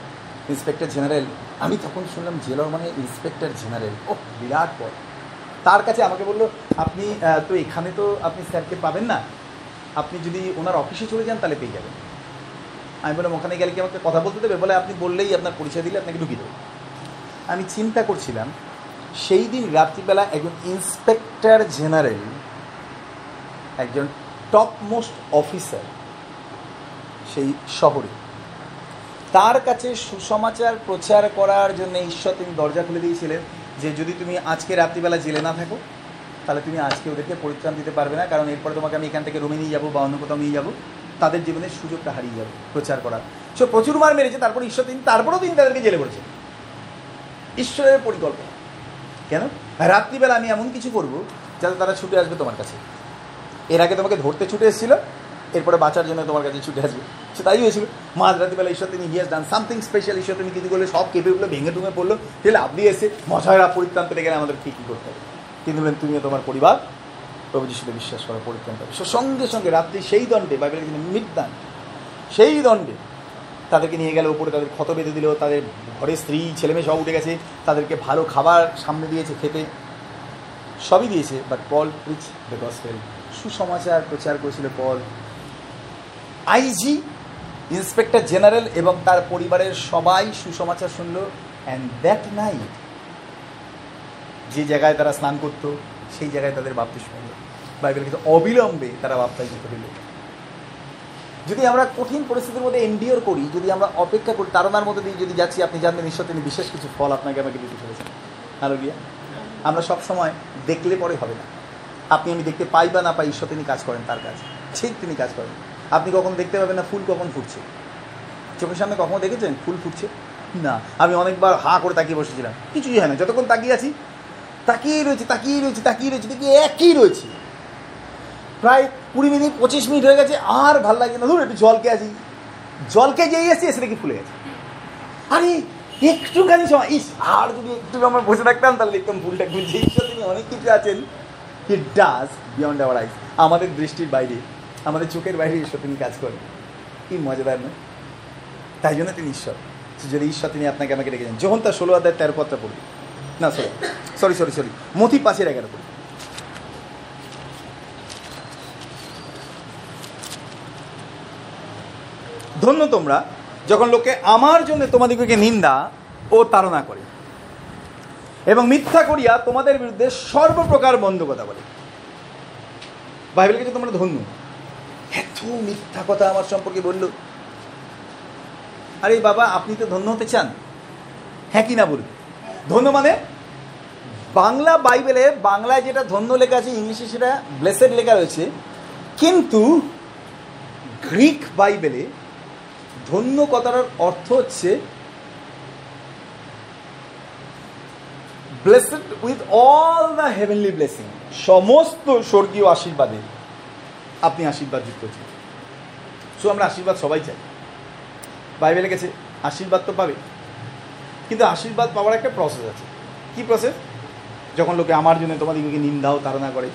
ইন্সপেক্টর জেনারেল, আমি তখন শুনলাম জেলার মানে ইন্সপেক্টর জেনারেল। ও বিরাট পদ তার কাছে আমাকে বলল, আপনি তো এখানে তো আপনি স্যারকে পাবেন না। আপনি যদি ওনার অফিসে চলে যান, তাহলে পেয়ে যাবেন। আমি বললাম, ওখানে গেলে কি আমাকে কথা বলতে দেবে? বলে আপনি বললেই আপনার পরিচয় দিলে আপনাকে ঢুকিয়ে দেবো। আমি চিন্তা করছিলাম, সেই দিন রাত্রিবেলা একজন ইন্সপেক্টর জেনারেল, একজন টপ মোস্ট অফিসার, সেই শহরে তার কাছে সুসমাচার প্রচার করার জন্য ঈশ্বর তিনি দরজা খুলে দিয়েছিলেন যে যদি তুমি আজকে রাত্রিবেলা জেলে না থাকো, তাহলে তুমি আজকে ওদেরকে পরিত্রাণ দিতে পারবে না। কারণ এরপরে তোমাকে আমি এখান থেকে রুমে নিয়ে যাব বা অন্য কোথাও নিয়ে যাব। তাদের জীবনের সুযোগটা হারিয়ে যাবে প্রচার করার। সে প্রচুর মার মেরেছে, তারপর ঈশ্বর তিনি তারপরেও তিনি তাদেরকে জেলে পড়েছেন ঈশ্বরের পরিকল্পনা। কেন? রাত্রিবেলা আমি এমন কিছু করব যাতে তারা ছুটে আসবে তোমার কাছে। এর আগে তোমাকে ধরতে ছুটে এসেছিল এরপরে বাঁচার জন্য তোমার কাছে ছুটে আসবে। সে তাই হয়েছিল। মাঝ রাত্রিবেলা ঈশ্বর তিনি হিয়াস ডান সামথিং স্পেশাল ঈশ্বর তিনি কিছু করলে সব কেঁপে উঠল, ভেঙে টুঙে পড়ল। তাহলে আপনি এসে মশায়রা পরিত্রাণ পেতে গেলে আমাদের কী কী করতে হবে? তিনি কিন্তু তুমিও তোমার পরিবার, প্রভু যিশুতে বিশ্বাস করা পরিত্রাণ পাবে। সঙ্গে সঙ্গে রাত্রি সেই দণ্ডে বাইবেলের কিন্তু মৃত্যদান সেই দণ্ডে তাদেরকে নিয়ে গেলে ওপরে তাদের ক্ষত বেঁধে দিল, তাদের ঘরে স্ত্রী ছেলেমেয়ে সব উঠে গেছে, তাদেরকে ভালো খাবার সামনে দিয়েছে, খেতে সবই দিয়েছে but Paul preach the gospel সুসমাচার প্রচার করেছিল পল আইজি, ইন্সপেক্টর জেনারেল এবং তার পরিবারের সবাই সুসমাচার শুনল। অ্যান্ড দ্যাট নাইট যে জায়গায় তারা স্নান করতো, সেই জায়গায় তাদের বাপ্তিস্ম হলো বাইবেল কিন্তু অবিলম্বে তারা বাপ্তাইজিত হইল যদি আমরা কঠিন পরিস্থিতির মধ্যে এনডিওর করি, যদি আমরা অপেক্ষা করি, তারনার মধ্যে দিয়ে যদি যাচ্ছি, আপনি জানবেন ঈশ্বর তিনি বিশেষ কিছু ফল আপনাকে আমাকে দিতে চলেছেন। হ্যালো গিয়া। আমরা সব সময় দেখলে পরে হবে না। আপনি আমি দেখতে পাই বা না পাই, ঈশ্বর তিনি কাজ করেন তার কাজ। ঠিক তিনি কাজ করেন। আপনি কখন দেখতে পাবেন না ফুল কখন ফুটছে? চোখের সামনে কখনো দেখেছেন ফুল ফুটছে? না। আমি অনেকবার হা করে তাকিয়ে বসেছিলাম। কিছুই হয় না। যতক্ষণ তাকিয়ে আছি, তাকিয়ে রয়েছে তাকিয়ে রয়েছে তাকিয়ে রয়েছে, দেখি একই রয়েছে। প্রায় কুড়ি মিনিট, পঁচিশ মিনিট হয়ে গেছে, আর ভালো লাগছে না। ধরুন একটু জলকে আছি জলকে যেই এসেছি, এসে দেখি ফুলে গেছে। আরে, একটুখানি সময়। ইস, আর যদি একটু আমরা বসে থাকতাম, তাহলে দেখতাম ফুলটা খুঁজছে ঈশ্বর তিনি অনেক কিছু আছেন। He does beyond our eyes আমাদের দৃষ্টির বাইরে। আমাদের চোখের বাইরে ঈশ্বর তিনি কাজ করেন। কি মজাদার নয় তাই জন্য তিনি ঈশ্বর। যদি ঈশ্বর তিনি আপনাকে আমাকে রেখেছেন যখন তার ষোলো অধ্যায় তেরো পত্র পড়ি। না সরি সরি সরি সরি মথি পাশের এগারো পড়ি। ধন্য তোমরা, যখন লোকে আমার জন্য তোমাদিগকে নিন্দা ও তাড়না করে এবং মিথ্যা করিয়া তোমাদের বিরুদ্ধে সর্বপ্রকার বন্ধ কথা বলে। বাইবেল কিছু তোমরা ধন্য। এত মিথ্যা কথা আমার সম্পর্কে বলল। আরে বাবা, আপনি তো ধন্য হতে চান। হ্যাঁ কি না বলুন? ধন্য মানে? বাংলা বাইবেলে, বাংলায় যেটা ধন্য লেখা আছে, ইংলিশে সেটা ব্লেসেড লেখা রয়েছে। কিন্তু গ্রিক বাইবেলে ধন্য কথাটার অর্থ হচ্ছে blessed with all the heavenly blessing, সমস্ত স্বর্গীয় আশীর্বাদে আপনি আশীর্বাদ যুক্ত হচ্ছেন। সো আমরা আশীর্বাদ সবাই চাই। বাইবেলে গেছে, আশীর্বাদ তো পাবে। কিন্তু আশীর্বাদ পাওয়ার একটা প্রসেস আছে। কি প্রসেস যখন লোকে আমার জন্য তোমাদেরকে নিন্দাও তাড়না করে।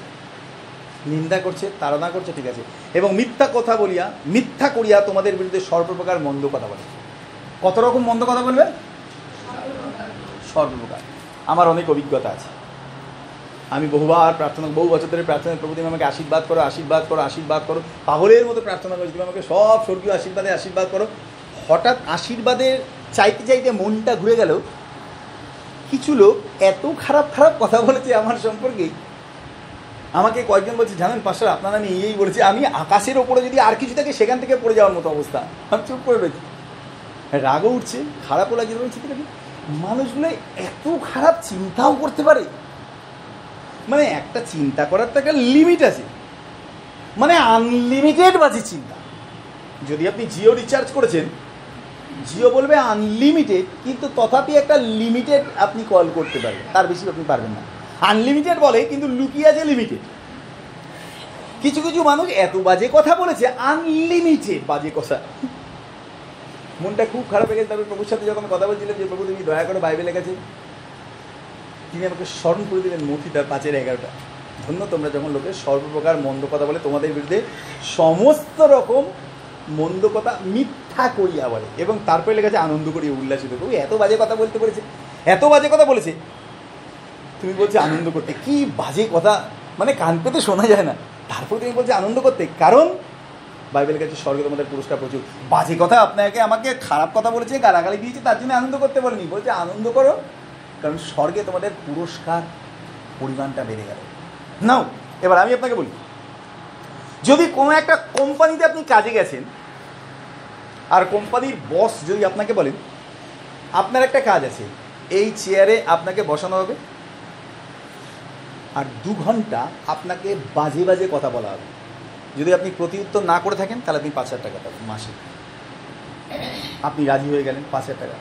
নিন্দা করছে, তাড়না করছে, ঠিক আছে। এবং মিথ্যা কথা বলিয়া, মিথ্যা করিয়া তোমাদের বিরুদ্ধে সর্বপ্রকার মন্দ কথা বলে। কত রকম মন্দ কথা বলবে? সর্বপ্রকার। আমার অনেক অভিজ্ঞতা আছে। আমি বহুবার প্রার্থনা, বহু বছর ধরে প্রার্থনা প্রভু তুমি আমাকে আশীর্বাদ করো আশীর্বাদ করো আশীর্বাদ করো। পাগলের মতো প্রার্থনা করেছি তুমি আমাকে সব স্বর্গীয় আশীর্বাদে আশীর্বাদ করো। হঠাৎ আশীর্বাদের চাইতে চাইতে মনটা ঘুরে গেল, কিছু লোক এত খারাপ খারাপ কথা বলেছে আমার সম্পর্কে। আমাকে কয়েকজন বলছে, জানেন পাশার আপনারা আমি এই বলেছি, আমি আকাশের ওপরে যদি আর কিছু থাকে, সেখান থেকে পড়ে যাওয়ার মতো অবস্থা। আমি চুপ করে রয়েছি। রাগও উঠছে, খারাপও লাগছে মানুষগুলো এত খারাপ চিন্তাও করতে পারে। মানে একটা চিন্তা করার তো একটা লিমিট আছে। মানে আনলিমিটেড বাজে চিন্তা। যদি আপনি জিও রিচার্জ করেছেন, জিও বলবে আনলিমিটেড কিন্তু তথাপি একটা লিমিটেড আপনি কল করতে পারবেন। তার বেশি আপনি পারবেন না। আনলিমিটেড বলে, কিন্তু লুকিয়ে আছে লিমিটেড কিছু কিছু মানুষ এত বাজে কথা বলেছে আনলিমিটেড বাজে কথা। মনটা খুব খারাপ হয়ে গেছে। তারপরে প্রভুর সাথে যখন কথা বলছিলাম যে, প্রভু, তুমি দয়া করে বাইবেলে গেছে। তিনি আমাকে স্মরণ করে দিলেন মথি পাঁচের এগারোটা। ধন্য তোমরা যখন লোকের সর্বপ্রকার মন্দ কথা বলে, তোমাদের বিরুদ্ধে সমস্ত রকম মন্দ কথা মিথ্যা করিয়া বলে। এবং তারপরে লেগেছে আনন্দ করিয়া উল্লাসিত। প্রভু, এত বাজে কথা বলতে বলেছে, এত বাজে কথা বলেছে। তুমি বলছে আনন্দ করতে। কি বাজে কথা? মানে কান পেতে শোনা যায় না। তারপর তুমি বলছে আনন্দ করতে। কারণ বাইবেলের কাছে স্বর্গে তোমাদের পুরস্কার প্রচুর। বাজে কথা আপনাকে আমাকে খারাপ কথা বলেছে, গালাগালি দিয়েছে, তার জন্য আনন্দ করতে বলেনি। বলছে, আনন্দ করো কারণ স্বর্গে তোমাদের পুরস্কার পরিমাণটা বেড়ে গেল। নাও, এবার আমি আপনাকে বলি, যদি কোনো একটা কোম্পানিতে আপনি কাজে গেছেন, আর কোম্পানির বস যদি আপনাকে বলেন, আপনার একটা কাজ আছে, এই চেয়ারে আপনাকে বসানো হবে, আর দু ঘণ্টা আপনাকে বাজে বাজে কথা বলা হবে। যদি আপনি প্রতি উত্তর না করে থাকেন, তাহলে আপনি পাঁচ হাজার টাকা পাবেন মাসে। আপনি রাজি হয়ে গেলেন, পাঁচ হাজার টাকা।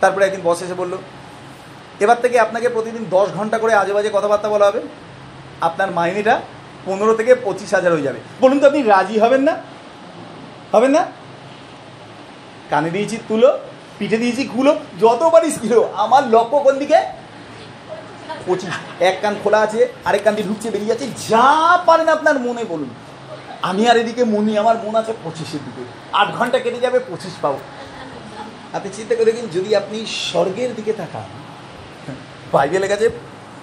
তারপরে একদিন বস এসে বলল এবার থেকে আপনাকে প্রতিদিন দশ ঘণ্টা করে আজে বাজে কথাবার্তা বলা হবে। আপনার মাইনেটা পনেরো থেকে পঁচিশ হাজার হয়ে যাবে। বলুন তো আপনি রাজি হবেন না? হবেন না? কানে দিয়েছি তুলো, পিঠে দিয়েছি কুলো যতবারই ছিল আমার লক্ষ্য কোন দিকে? পঁচিশ। এক কান খোলা আছে, আরেক কান দিয়ে ঢুকছে, বেরিয়ে যাচ্ছে, যা পারেন আপনার মনে বলুন। আমি আর এদিকে মনি, আমার মন আছে পঁচিশের দিকে। আট ঘণ্টা কেটে যাবে, পঁচিশ পাবো। আপনি চিন্তা করে দেখুন, যদি আপনি স্বর্গের দিকে তাকান বাইবেলে কাছে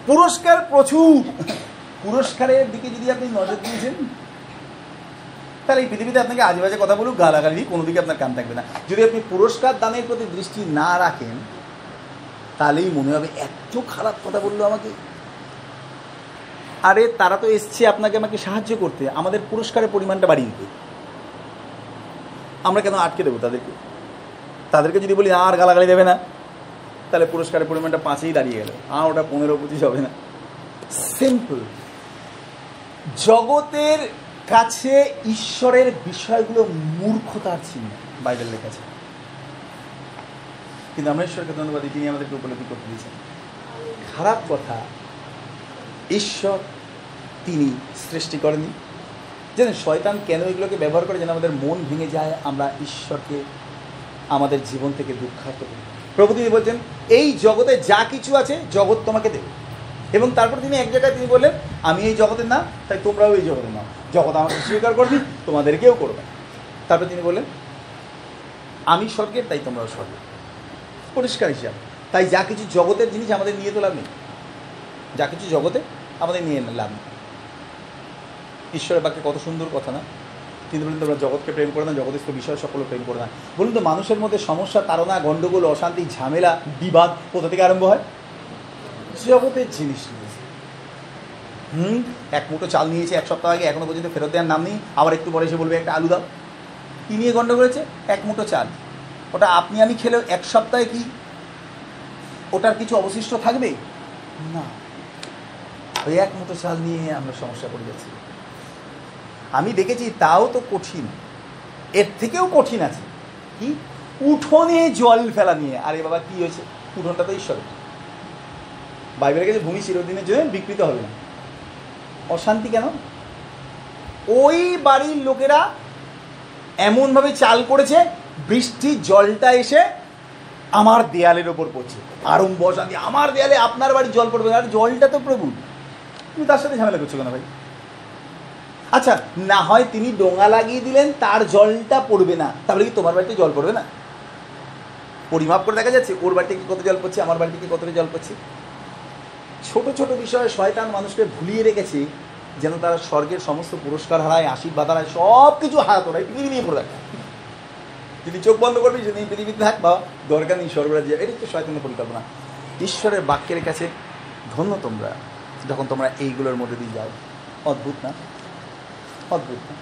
পুরস্কার প্রচুর। পুরস্কারের দিকে যদি আপনি নজর দিয়েছেন, তাহলে এই পৃথিবীতে আপনাকে আজে বাজে কথা বলুক, গালাগালি কোনো দিকে আপনার কান থাকবে না। যদি আপনি পুরস্কার দানের প্রতি দৃষ্টি না রাখেন, তাহলেই মনে হবে এত খারাপ কথা বলল আমাকে। আরে, তারা তো এসছে আপনাকে আমাকে সাহায্য করতে। আমাদের পুরস্কারের পরিমাণটা বাড়িয়ে দিতে। আমরা কেন আটকে দেবো তাদেরকে? তাদেরকে যদি বলি, আর গালাগালি দেবে না। তাহলে পুরস্কারের পরিমাণটা পাঁচেই দাঁড়িয়ে গেল। আর ওটা পনেরো পঁচিশ হবে না। সিম্পল জগতের কাছে ঈশ্বরের বিষয়গুলো মূর্খতার চিহ্ন, বাইবেল আছে কিন্তু আমরা ঈশ্বরকে ধন্যবাদ তিনি আমাদেরকে উপলব্ধি করতে দিয়েছেন। খারাপ কথা, ঈশ্বর তিনি সৃষ্টি করেনি যেন শয়তান কেন এগুলোকে ব্যবহার করে? যেন আমাদের মন ভেঙে যায়, আমরা ঈশ্বরকে, আমাদের জীবন থেকে দুঃখার্ত করি প্রভু তিনি বলছেন, এই জগতে যা কিছু আছে জগৎ তোমাকে দেবে। এবং তারপর তিনি এক জায়গায় তিনি বললেন, আমি এই জগতের না তাই তোমরাও এই জগতের না জগৎ আমাকে স্বীকার করবি, তোমাদেরকেও করবে। তারপর তিনি বললেন, আমি স্বর্গের, তাই তোমরাও স্বর্গের পরিষ্কার হিসাব। তাই যা কিছু জগতের জিনিস আমাদের নিয়ে তো লাভ নেই। যা কিছু জগতে আমাদের নিয়ে লাভ নেই। ঈশ্বরের বাক্যে কত সুন্দর কথা না? কিন্তু বলুন তোমরা জগৎকে প্রেম করে না জগতের বিষয় সকলে প্রেম করে না। বলুন তো, মানুষের মধ্যে সমস্যা তারা গণ্ডগোল অশান্তি, ঝামেলা, বিবাদ কোথা থেকে আরম্ভ হয়? জগতের জিনিস নিয়ে। হুম? এক মুঠো চাল নিয়েছে এক সপ্তাহ আগে, এখনও পর্যন্ত ফেরত দেওয়ার নাম নেই। আবার একটু পরে এসে বলবে, একটা আলু দাও। কি নিয়ে গন্ড করেছে এক মুঠো চাল। ওটা আপনি আমি খেলেও এক সপ্তাহে কি ওটার কিছু অবশিষ্ট থাকবে? না। ওই এক মুঠো চাল নিয়ে আমরা সমস্যা পড়ে যাচ্ছি। আমি দেখেছি, তাও তো কঠিন। এর থেকেও কঠিন আছে। কি? উঠোনে জল ফেলা নিয়ে। আরে বাবা, কি হয়েছে? উঠোনটা তো ঈশ্বর বাইবেলের কাছে ভূমি চিরদিনের জন্য বিকৃত হবে না। অশান্তি কেন? ওই বাড়ির লোকেরা এমনভাবে চাল করেছে বৃষ্টির জলটা এসে আমার দেয়ালের ওপর পড়ছে। আরম্ভ অশান্তি। আমার দেয়ালে আপনার বাড়ির জল পড়বে আর জলটা তো প্রভু। তুমি তার সাথে ঝামেলা করছ কেন ভাই? আচ্ছা না হয় তিনি ডোঙা লাগিয়ে দিলেন, তার জলটা পড়বে না। তাহলে কি তোমার বাড়িতে জল পড়বে না? পরিমাপ করে দেখা যাচ্ছে, ওর বাড়িতে কি কত জল পড়ছে, আমার বাড়িতে কি কতটা জল পড়ছে? ছোট ছোট বিষয়ে শয়তান মানুষকে ভুলিয়ে রেখেছে, যেন তারা স্বর্গের সমস্ত পুরস্কার হারায়, আশীর্বাদ হারায় সব কিছু হারাতো না পৃথিবী নিয়ে পড়ে রাখে যদি চোখ বন্ধ করবি, যদি পৃথিবীতে থাক বা দরকার নেই স্বর্গরাজ্যে এটা হচ্ছে শয়তানের পরিকল্পনা। ঈশ্বরের বাক্যের কাছে, ধন্য তোমরা, যখন তোমরা এইগুলোর মধ্যে দিয়ে যাও। অদ্ভুত না? অদ্ভুত।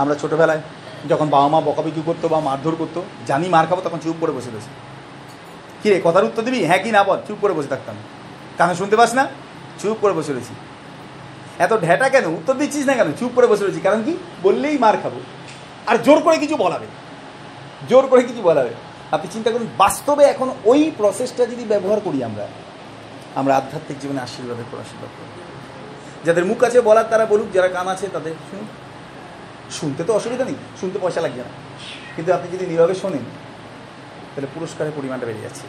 আমরা ছোটোবেলায় যখন বাবা মা বকাবিকি করতো বা মারধর করতো, জানি মার খাব, তখন চুপ করে বসে রয়েছে। কী রে, কথার উত্তর দিবি? হ্যাঁ কি না বল, চুপ করে বসে থাকতাম। কানে শুনতে পাস না? চুপ করে বসে রয়েছি। এত ঢেটা কেন? উত্তর দিচ্ছিস না কেন? চুপ করে বসে রয়েছি। কারণ কি? বললেই মার খাব। আর জোর করে কিছু বলাবে জোর করে কিছু বলাবে আপনি চিন্তা করুন, বাস্তবে এখন ওই প্রসেসটা যদি ব্যবহার করি আমরা আমরা আধ্যাত্মিক জীবনে আশীর্বাদের পর আশীর্বাদ করব। যাদের মুখ আছে, বলার তারা বলুক, যারা কান আছে, তাদের শুনুন। শুনতে তো অসুবিধা নেই, শুনতে পয়সা লাগবে না। কিন্তু আপনি যদি নীরবে শোনেন, তাহলে পুরস্কারের পরিমাণটা বেড়ে যাচ্ছে।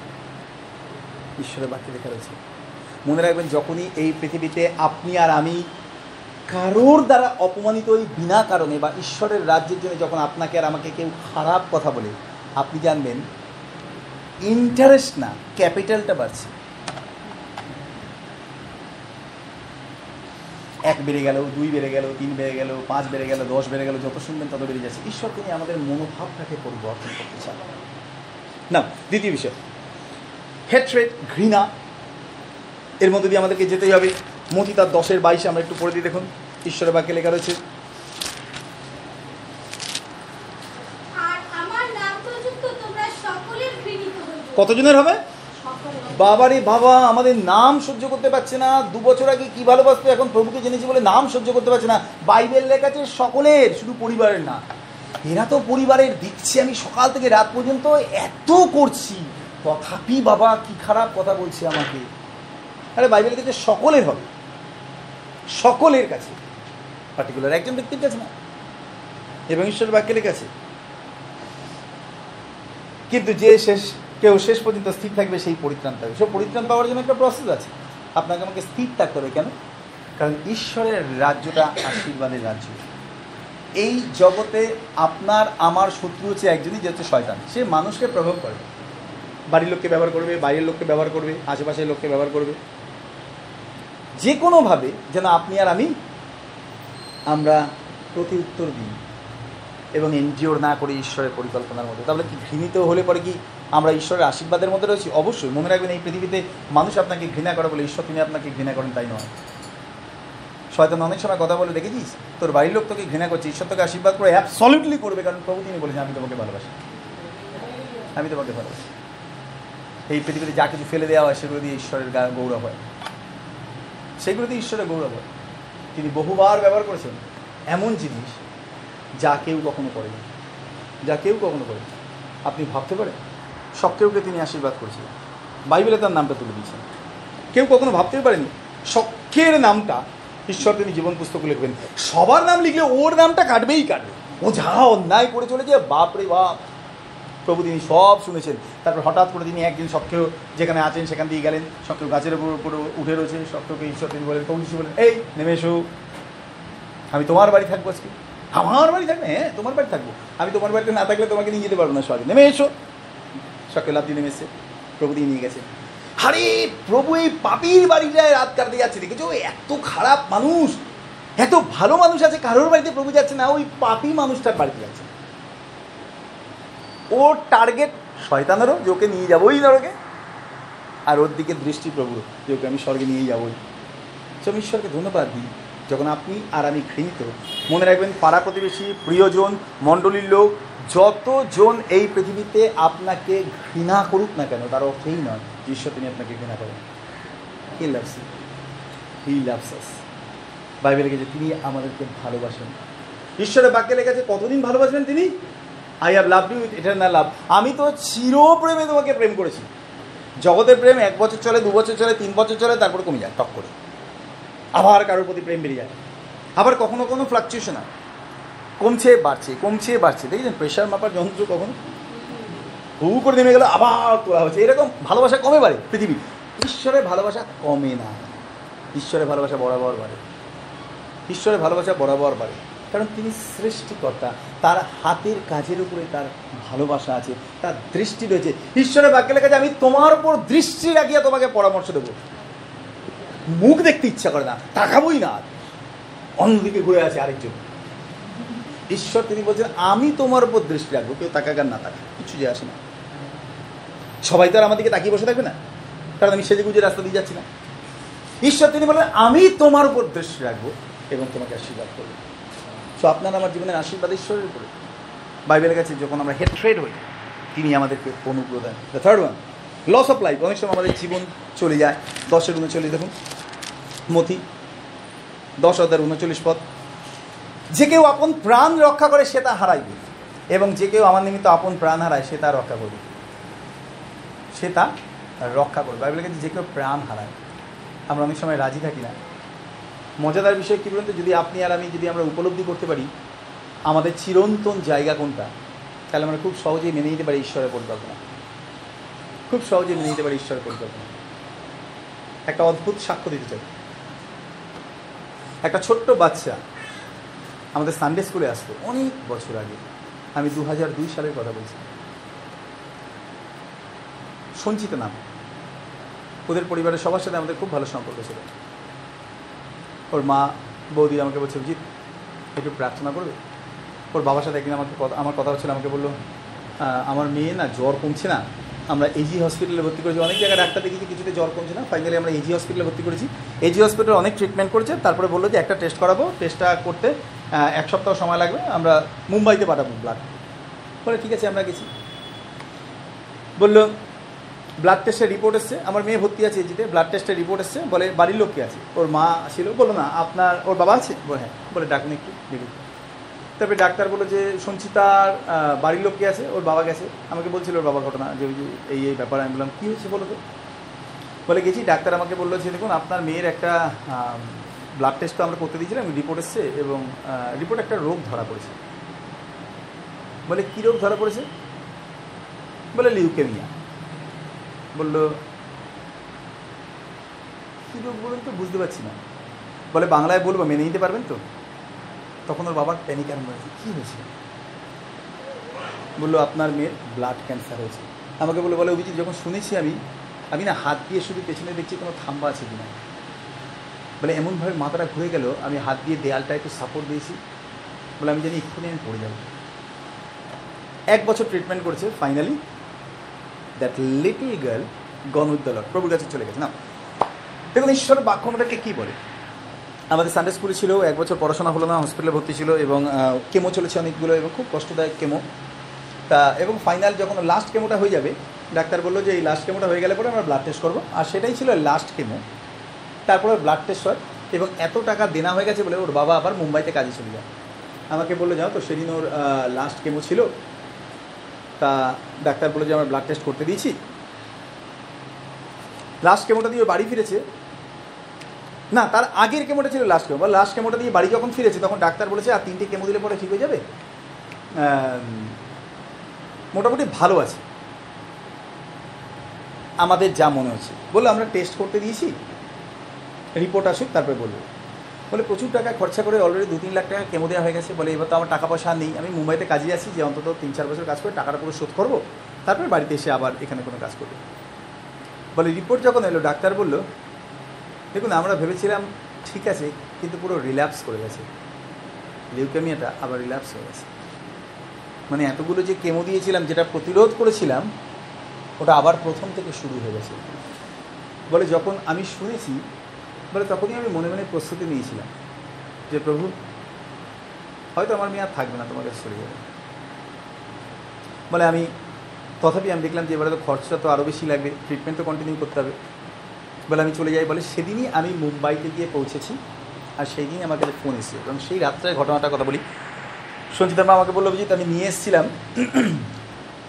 ঈশ্বরের বাক্যে লেখা রয়েছে, মনে রাখবেন, যখনই এই পৃথিবীতে আপনি আর আমি কারোর দ্বারা অপমানিত ওই বিনা কারণে বা ঈশ্বরের রাজ্যের জন্য যখন আপনাকে আর আমাকে কেউ খারাপ কথা বলে, আপনি জানবেন ইন্টারেস্ট না ক্যাপিটালটা বাড়ছে। এক বেড়ে গেল দুই বেড়ে গেল তিন বেড়ে গেল পাঁচ বেড়ে গেল দশ বেড়ে গেল যত শুনবেন তত বেড়ে যাচ্ছে। ঈশ্বর তিনি আমাদের মনোভাবটাকে পরিবর্তন করতে চান। না দ্বিতীয় বিষয়। হেট্রেড ঘৃণা এর মধ্যে দিয়ে আমাদেরকে যেতেই হবে। মতি তার দশের বাইশে আমরা একটু পড়ে দিই দেখুন। ঈশ্বরের বাক্যে লেখা রয়েছে। কতজনের হবে। বাবারে বাবা, আমাদের নাম সহ্য করতে পারছে না। দু বছর আগে কি ভালোবাসতো, এখন প্রভুকে জেনেছি বলে নাম সহ্য করতে পারছে না। বাইবেল লেখা সকলের, শুধু পরিবারের না। এরা তো পরিবারের দিচ্ছি আমি সকাল থেকে রাত পর্যন্ত এত করছি। তথাপি বাবা, কি খারাপ কথা বলছে আমাকে। আরে বাইবেলের কাছে সকলের হবে। সকলের কাছে। পার্টিকুলার একজন ব্যক্তির কাছে না। এবং ঈশ্বর বাক্যের কাছে কিন্তু যে শেষ কেউ শেষ পর্যন্ত স্থির থাকবে, সেই পরিত্রাণ থাকবে সব পরিত্রাণ পাওয়ার জন্য একটা প্রসেস আছে। আপনাকে আমাকে স্থির থাকতে হবে কেন? কারণ ঈশ্বরের রাজ্যটা আশীর্বাদের রাজ্য। এই জগতে আপনার, আমার শত্রু হচ্ছে একজনই, যে হচ্ছে শয়তান। সে মানুষকে প্রভাব করে। বাড়ির লোককে ব্যবহার করবে, বাইরের লোককে ব্যবহার করবে, আশেপাশের লোককে ব্যবহার করবে। যে কোনোভাবে যেন আপনি আর আমি, আমরা প্রতি উত্তর দিই এবং এনজিওর না করে ঈশ্বরের পরিকল্পনার মধ্যে। তাহলে কি ঘৃণিত হলে পরে কি আমরা ঈশ্বরের আশীর্বাদের মধ্যে রয়েছি, অবশ্যই। মনে রাখবেন, এই পৃথিবীতে মানুষ আপনাকে ঘৃণা করে বলে, ঈশ্বর, তিনি আপনাকে ঘৃণা করেন, তাই নয়। শয়তান অনেক সময় কথা বলে দেখেছিস তোর বাড়ির লোক তোকে ঘৃণা করছে, ঈশ্বর তোকে আশীর্বাদ করে অ্যাবসলিউটলি করবে, কারণ প্রভু তিনি বলেছেন, আমি তোমাকে ভালোবাসি। আমি তোমাকে ভালোবাসি। এই পৃথিবীতে যা কিছু ফেলে দেওয়া হয়, সেগুলো দিয়ে ঈশ্বরের গৌরব হয়। সেগুলো দিয়ে ঈশ্বরের গৌরব হয়। তিনি বহুবার ব্যবহার করেছেন এমন জিনিস যা কেউ কখনো করেনি। যা কেউ কখনো করেনি। আপনি ভাবতে পারেন? কেউকে তিনি আশীর্বাদ করেছিলেন। বাইবেলে তার নামটা তুলে দিয়েছেন। কেউ কখনো ভাবতেই পারেনি শখের নামটা ঈশ্বর তিনি জীবন পুস্তক লিখবেন। সবার নাম লিখলে ওর নামটা কাটবেই কাটবে। ও যা অন্যায় করে চলেছে, বাপ রে বাপ। প্রভু তিনি সব শুনেছেন। তারপর হঠাৎ করে তিনি একদিন সবকেও যেখানে আছেন সেখান দিয়ে গেলেন। সবকেও গাছের উপর উপরে উঠে রয়েছে সবকেউকে ঈশ্বর তিনি বলেন কৌশি বলেন এই, নেমে এসো। আমি তোমার বাড়ি থাকব আজকে। আমার বাড়ি থাকবে? হ্যাঁ তোমার বাড়ি থাকব। আমি তোমার বাড়িতে না থাকলে তোমাকে নিয়ে যেতে পারব না সবাই নেমে এসো। সকাল লাভ দিয়ে নেমে এসছে প্রভু দিয়ে নিয়ে গেছে। আরে, প্রভু এই পাপির বাড়িটায় রাত কাটতে যাচ্ছে, দেখেছ? এত খারাপ মানুষ, এত ভালো মানুষ আছে, কারোর বাড়িতে প্রভু যাচ্ছে না, ওই পাপি মানুষটার বাড়িতে যাচ্ছে। ওর টার্গেট শয়তানেরও, যে ওকে নিয়ে যাবোই নরকে, আর ওর দিকে দৃষ্টি প্রভু যে ওকে আমি স্বর্গে নিয়ে যাবোই। আমি ঈশ্বরকে ধন্যবাদ দিই, যখন আপনি আর আমি ঘৃণিত, মনে রাখবেন পাড়া প্রতিবেশী, প্রিয়জন, মণ্ডলীর লোক যতজন এই পৃথিবীতে আপনাকে ঘৃণা করুক না কেন, তার অর্থই নয় যে ঈশ্বর তিনি আপনাকে ঘৃণা করেন। হি লাভস হি লাভস আস বাইবেলে গেছে, তিনি আমাদেরকে ভালোবাসেন। ঈশ্বরের বাক্যে লেগেছে কতদিন ভালোবাসবেন তিনি? আই হ্যাভ লাভ ইউ এটা না লাভ আমি তো চিরপ্রেমে তোমাকে প্রেম করেছি। জগতের প্রেম এক বছর চলে, দু বছর চলে, তিন বছর চলে, তারপরে কমে যায়, টক করে। আবার কারোর প্রতি প্রেম বেরিয়ে যায়। আবার কখনো কখনো ফ্লাকচুয়েশন হয় কমছে, বাড়ছে কমছে, বাড়ছে। দেখেছেন প্রেশার মাপার যন্ত্র কখন? হু করে নেমে গেল আবার তোলা হচ্ছে। এরকম ভালোবাসা কমে বাড়ে পৃথিবী ঈশ্বরের ভালোবাসা কমে না। ঈশ্বরের ভালোবাসা বরাবর বাড়ে। ঈশ্বরের ভালোবাসা বরাবর বাড়ে। কারণ তিনি সৃষ্টিকর্তা। তার হাতের কাজের উপরে তার ভালোবাসা আছে, তার দৃষ্টি রয়েছে। ঈশ্বরের বাক্যে লেখা আমি তোমার উপর দৃষ্টি রাখিয়া তোমাকে পরামর্শ দেবো। মুখ দেখতে ইচ্ছা করে না, তাকাবই না। অন্যদিকে ঘুরে আছে আরেকজন। ঈশ্বর তিনি বলছেন, আমি তোমার উপর দৃষ্টি রাখব, কেউ তাকাক আর না তাকা কিছু যে আসে না। সবাই তো আর আমার দিকে তাকিয়ে বসে থাকবে না? কারণ আমি সেজে গুজে রাস্তা দিয়ে যাচ্ছি না। ঈশ্বর তিনি বলেন আমি তোমার উপর দৃষ্টি রাখব এবং তোমাকে আশীর্বাদ করব। সো আপনার আমার জীবনের আশীর্বাদ ঈশ্বরের উপরে। বাইবেলের কাছে যখন আমরা হেড ট্রেড হই, তিনি আমাদেরকে অনুগ্রহ দেন। The third one loss of life অনেক সময় আমাদের জীবন চলে যায়। দশের উনচল্লিশ দেখুন। মথি দশ হাজার উনচল্লিশ পদ যে কেউ আপন প্রাণ রক্ষা করে, সে তা হারাইবে। এবং যে কেউ আমার নিমিত্ত আপন প্রাণ হারায়, সে তা রক্ষা করবে। সে তা রক্ষা করবে। বাইবেলের কাছে যে কেউ প্রাণ হারায়। আমরা অনেক সময় রাজি থাকি না। মজাদার বিষয় কী বলুন তো? যদি আপনি আর আমি যদি আমরা উপলব্ধি করতে পারি, আমাদের চিরন্তন জায়গা কোনটা? তাহলে আমরা খুব সহজেই মেনে নিতে পারি ঈশ্বরের পরিকল্পনা। খুব সহজেই মেনে নিতে পারি ঈশ্বরের পরিকল্পনা। একটা অদ্ভুত সাক্ষ্য দিতে চাই। একটা ছোট্ট বাচ্চা আমাদের সানডে স্কুলে আসতো, অনেক বছর আগে। আমি দু হাজার দুই সালের কথা বলছি। সঞ্চিত নাম। ওদের পরিবারের সবার সাথে আমাদের খুব ভালো সম্পর্ক ছিল। ওর মা, বৌদি আমাকে বলছে অভিজিৎ একটু প্রার্থনা করবে? ওর বাবার সাথে একদিন আমাকে আমার কথা হচ্ছিল আমাকে বলল আমার মেয়ে না জ্বর কমছে না। আমরা এজি হসপিটালে ভর্তি করেছি। অনেক জায়গায় ডাক্তার দেখেছি কিছুতে জ্বর কমছে না। ফাইনালি আমরা এজি হসপিটালে ভর্তি করেছি। এজি হসপিটালে অনেক ট্রিটমেন্ট করেছে। তারপরে বলল যে একটা টেস্ট করাবো। টেস্টটা করতে এক সপ্তাহ সময় লাগবে। আমরা মুম্বাইতে পাঠাবো ব্লাড বলে, ঠিক আছে, আমরা গেছি। বলল ব্লাড টেস্টের রিপোর্ট এসছে। আমার মেয়ে ভর্তি আছে এজিতে ব্লাড টেস্টের রিপোর্ট এসছে। বলে, বাড়ির লোক কে আছে? ওর মা ছিল বলল, না, আপনার, ওর বাবা আছে? বলে হ্যাঁ। বলে, ডাকুন একটু, দেখুন। তারপরে ডাক্তার বলল যে আহ, বাড়ির লোক কে আছে? ওর বাবা গেছে। আমাকে বলছিল ওর বাবার ঘটনা যে ওই যে এই এই ব্যাপার আমি বললাম কী হয়েছে বলো তো? বলে গেছি ডাক্তার আমাকে বলল যে দেখুন আপনার মেয়ের একটা ব্লাড টেস্ট তো আমরা করতে দিয়েছিলাম রিপোর্ট এসছে এবং রিপোর্ট একটা রোগ ধরা পড়েছে। বলে কী রোগ ধরা পড়েছে? বলে লিউকেমিয়া। বলল কী রোগ বলুন তো? বুঝতে পারছি না। বলে বাংলায় বলব মেনে নিতে পারবেন তো? তখন ওর বাবার প্যানিক আরম্ভ হয়েছে কী হয়েছে? বলল, আপনার মেয়ের ব্লাড ক্যান্সার হয়েছে। আমাকে বলে বলে অভিজিৎ, যখন শুনেছি আমি আমি না হাত দিয়ে শুধু পেছনে দেখছি কোনো থাম্বা আছে কিনা? বলে, এমনভাবে মাথাটা ঘুরে গেল, আমি হাত দিয়ে দেয়ালটা একটু সাপোর্ট দিয়েছি। বলে, আমি জানি এক্ষুনি আমি পড়ে যাব। এক বছর ট্রিটমেন্ট করেছে ফাইনালি দ্যাট লিটল গার্ল গণ উদ্দালয় প্রভুর কাছে চলে গেছে। না দেখুন ঈশ্বর বাক্য আমাদেরকে কী বলে? আমাদের সানডে স্কুলে ছিল, এক বছর পড়াশোনা হলো না হসপিটালে ভর্তি ছিল এবং কেমো চলেছে অনেকগুলো এবং খুব কষ্টদায়ক কেমো তা, এবং ফাইনাল যখন লাস্ট কেমোটা হয়ে যাবে, ডাক্তার বলল যে এই লাস্ট কেমোটা হয়ে গেলে পরে আমরা ব্লাড টেস্ট করব। আর সেটাই ছিল লাস্ট কেমো তারপরে ব্লাড টেস্ট হয় এবং এত টাকা দেনা হয়ে গেছে বলে ওর বাবা আবার মুম্বাইতে কাজে চলে যায়। আমাকে বলল, যাও তো, সেদিন ওর লাস্ট কেমো ছিল। তা, ডাক্তার বলল যে আমরা ব্লাড টেস্ট করতে দিয়েছি। লাস্ট কেমোটা দিয়ে বাড়ি ফিরেছে। না, তার আগের কেমোটা ছিল লাস্ট কেমো লাস্ট কেমোটা দিয়ে বাড়ি যখন ফিরেছে, তখন ডাক্তার বলেছে, আর তিনটে কেমো দিলে পরে ঠিক হয়ে যাবে? মোটামুটি ভালো আছে। আমাদের যা মনে হচ্ছে। বলল, আমরা টেস্ট করতে দিয়েছি রিপোর্ট আসুক, তারপরে বলব। বলে, প্রচুর টাকা খরচা করে অলরেডি দু তিন লাখ টাকা কেমো দেওয়া হয়ে গেছে। বলে, এবার তো আমার টাকা পয়সা নেই, আমি মুম্বাইতে কাজে আছি, যে অন্তত তিন চার বছর কাজ করে টাকাটা পুরো শোধ করব, তারপরে বাড়িতে এসে আবার এখানে কোনো কাজ করব। বলে রিপোর্ট যখন এলো, ডাক্তার বলল দেখুন, আমরা ভেবেছিলাম ঠিক আছে, কিন্তু পুরো রিল্যাপস করে গেছে। লিউকেমিয়াটা আবার রিল্যাপস হয়ে গেছে। মানে এতগুলো যে কেমো দিয়েছিলাম, যেটা প্রতিরোধ করেছিলাম, ওটা আবার প্রথম থেকে শুরু হয়ে গেছে। বলে যখন আমি শুনেছি, বলে তখনই আমি মনে মনে প্রস্তুতি নিয়েছিলাম যে, প্রভু, হয়তো আমার মেয়ে আর থাকবে না চলে যাবে। বলে আমি, তথাপি আমি দেখলাম যে, এবারে তো খরচা তো আরও বেশি লাগবে ট্রিটমেন্ট তো কন্টিনিউ করতে হবে। বলে আমি চলে যাই বলে, সেদিনই আমি মুম্বাইতে গিয়ে পৌঁছেছি আর সেই দিনই আমার কাছে ফোন এসেছে এবং সেই রাত্রে ঘটনাটার কথা বলি। সঞ্চিতা মা আমাকে বলল, অভিজিৎ, আমি নিয়ে এসেছিলাম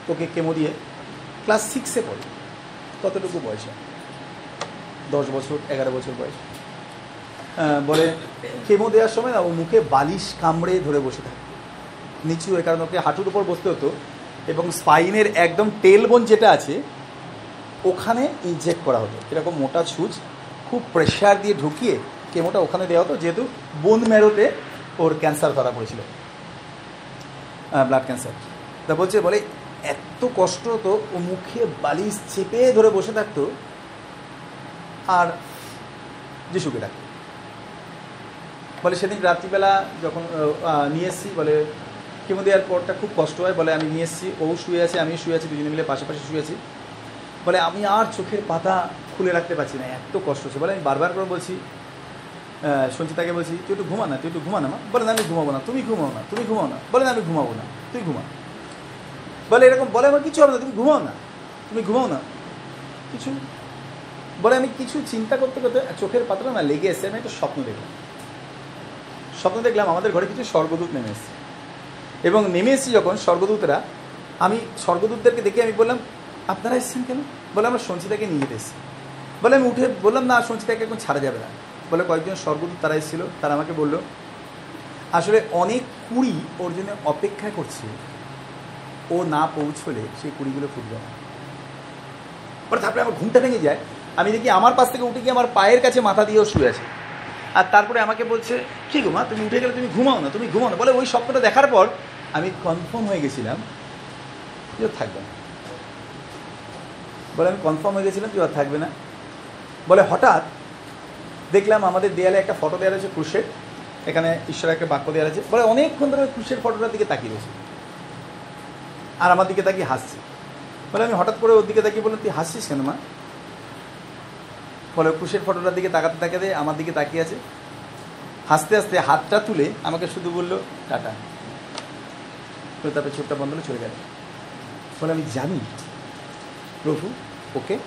তোকে কেমো দিয়ে। ক্লাস সিক্সে পড়ে। কতটুকু বয়সে। দশ বছর, এগারো বছর বয়স। বলে, কেমো দেওয়ার সময় না, ও মুখে বালিশ কামড়ে ধরে বসে থাকে। নিচু কারণে ওকে হাঁটুর উপর বসতে হতো এবং স্পাইনের একদম টেল বোন যেটা আছে ওখানে ইনজেক্ট করা হতো। এরকম মোটা সুচ খুব প্রেশার দিয়ে ঢুকিয়ে কেমোটা ওখানে দেওয়া হতো, যেহেতু বোন ম্যারোতে ওর ক্যান্সার ধরা পড়েছিল। ব্লাড ক্যান্সার তা বলছে, বলে, এত কষ্ট হতো ও মুখে বালিশ চেপে ধরে বসে থাকতো, আর যিশুকে ডাকতো। বলে, সেদিন রাত্রিবেলা যখন নিয়ে এসেছি, বলে, কেমো দেওয়ার পরটা খুব কষ্ট হয়, বলে, আমি নিয়ে এসেছি, ও শুয়ে আছে আমি শুয়ে আছি, দুজনে মিলে পাশাপাশি শুয়ে আছি। বলে, আমি আর চোখের পাতা খুলে রাখতে পারছি না, এত কষ্ট হচ্ছে। বলে, আমি বারবার করে বলছি সঞ্চিতাকে বলছি, তুই একটু ঘুমা না, তুই একটু ঘুমা না মা। বলে, না, আমি ঘুমাবো না, তুমি ঘুমাও না, তুমি ঘুমাও না। বলে, না, আমি ঘুমাবো না, তুই ঘুমা। বলে, এরকম বলে আমার কিছু হবে না, তুমি ঘুমাও না, তুমি ঘুমাও না। কিছু বলে, আমি কিছু চিন্তা করতে করতে চোখের পাতাটা না লেগে এসে আমি একটা স্বপ্ন দেখলাম। স্বপ্ন দেখলাম, আমাদের ঘরে কিছু স্বর্গদূত নেমে এসেছে। এবং নেমে এসেছি যখন স্বর্গদূতরা, আমি স্বর্গদূতদেরকে দেখে আমি বললাম আপনারা এসেছেন কেন? বলে আমরা সঞ্চিতাকে নিয়ে এসেছি। বলে আমি উঠে বললাম, না, সঞ্চিতাকে এখন ছাড়া যাবে না। বলে কয়েকজন স্বর্গদূত তারা এসেছিল, তারা আমাকে বলল, আসলে অনেক কুড়ি ওর জন্য অপেক্ষা করছে। ও না পৌঁছলে সেই কুড়িগুলো ফুটবে না। পরে তারপরে আমার ঘুমটা ভেঙে যায়। আমি দেখি আমার পাশ থেকে উঠে গিয়ে আমার পায়ের কাছে মাথা দিয়েও শুয়ে আছে। আর তারপরে আমাকে বলছে, কি গো মা, তুমি উঠে গেলে তুমি ঘুমাও না, তুমি ঘুমাও না। বলে ওই স্বপ্নটা দেখার পর আমি কনফার্ম হয়ে গেছিলাম যে থাকবে না। বলে, আমি কনফার্ম হয়ে গেছিলাম যে আর থাকবে না। বলে, হঠাৎ দেখলাম আমাদের দেয়ালে একটা ফটো দেওয়া রয়েছে ক্রুশের এখানে ঈশ্বরের একটা বাক্য দেওয়া আছে বলে, অনেকক্ষণ ধরে ক্রুশের ফটোটার দিকে তাকিয়ে রয়েছে। আর আমার দিকে তাকিয়ে হাসছে। বলে, আমি হঠাৎ করে ওর দিকে তাকিয়ে বললাম, তুই হাসছিস কেন মা? বলে ক্রুশের ফটোটার দিকে তাকাতে তাকাতে আমার দিকে তাকিয়ে আছে। হাসতে হাসতে হাতটা তুলে আমাকে শুধু বলল, টাটা। তারপরে ছোট্ট বন্ধ চলে গেল। বলে, আমি জানি প্রভু ওকে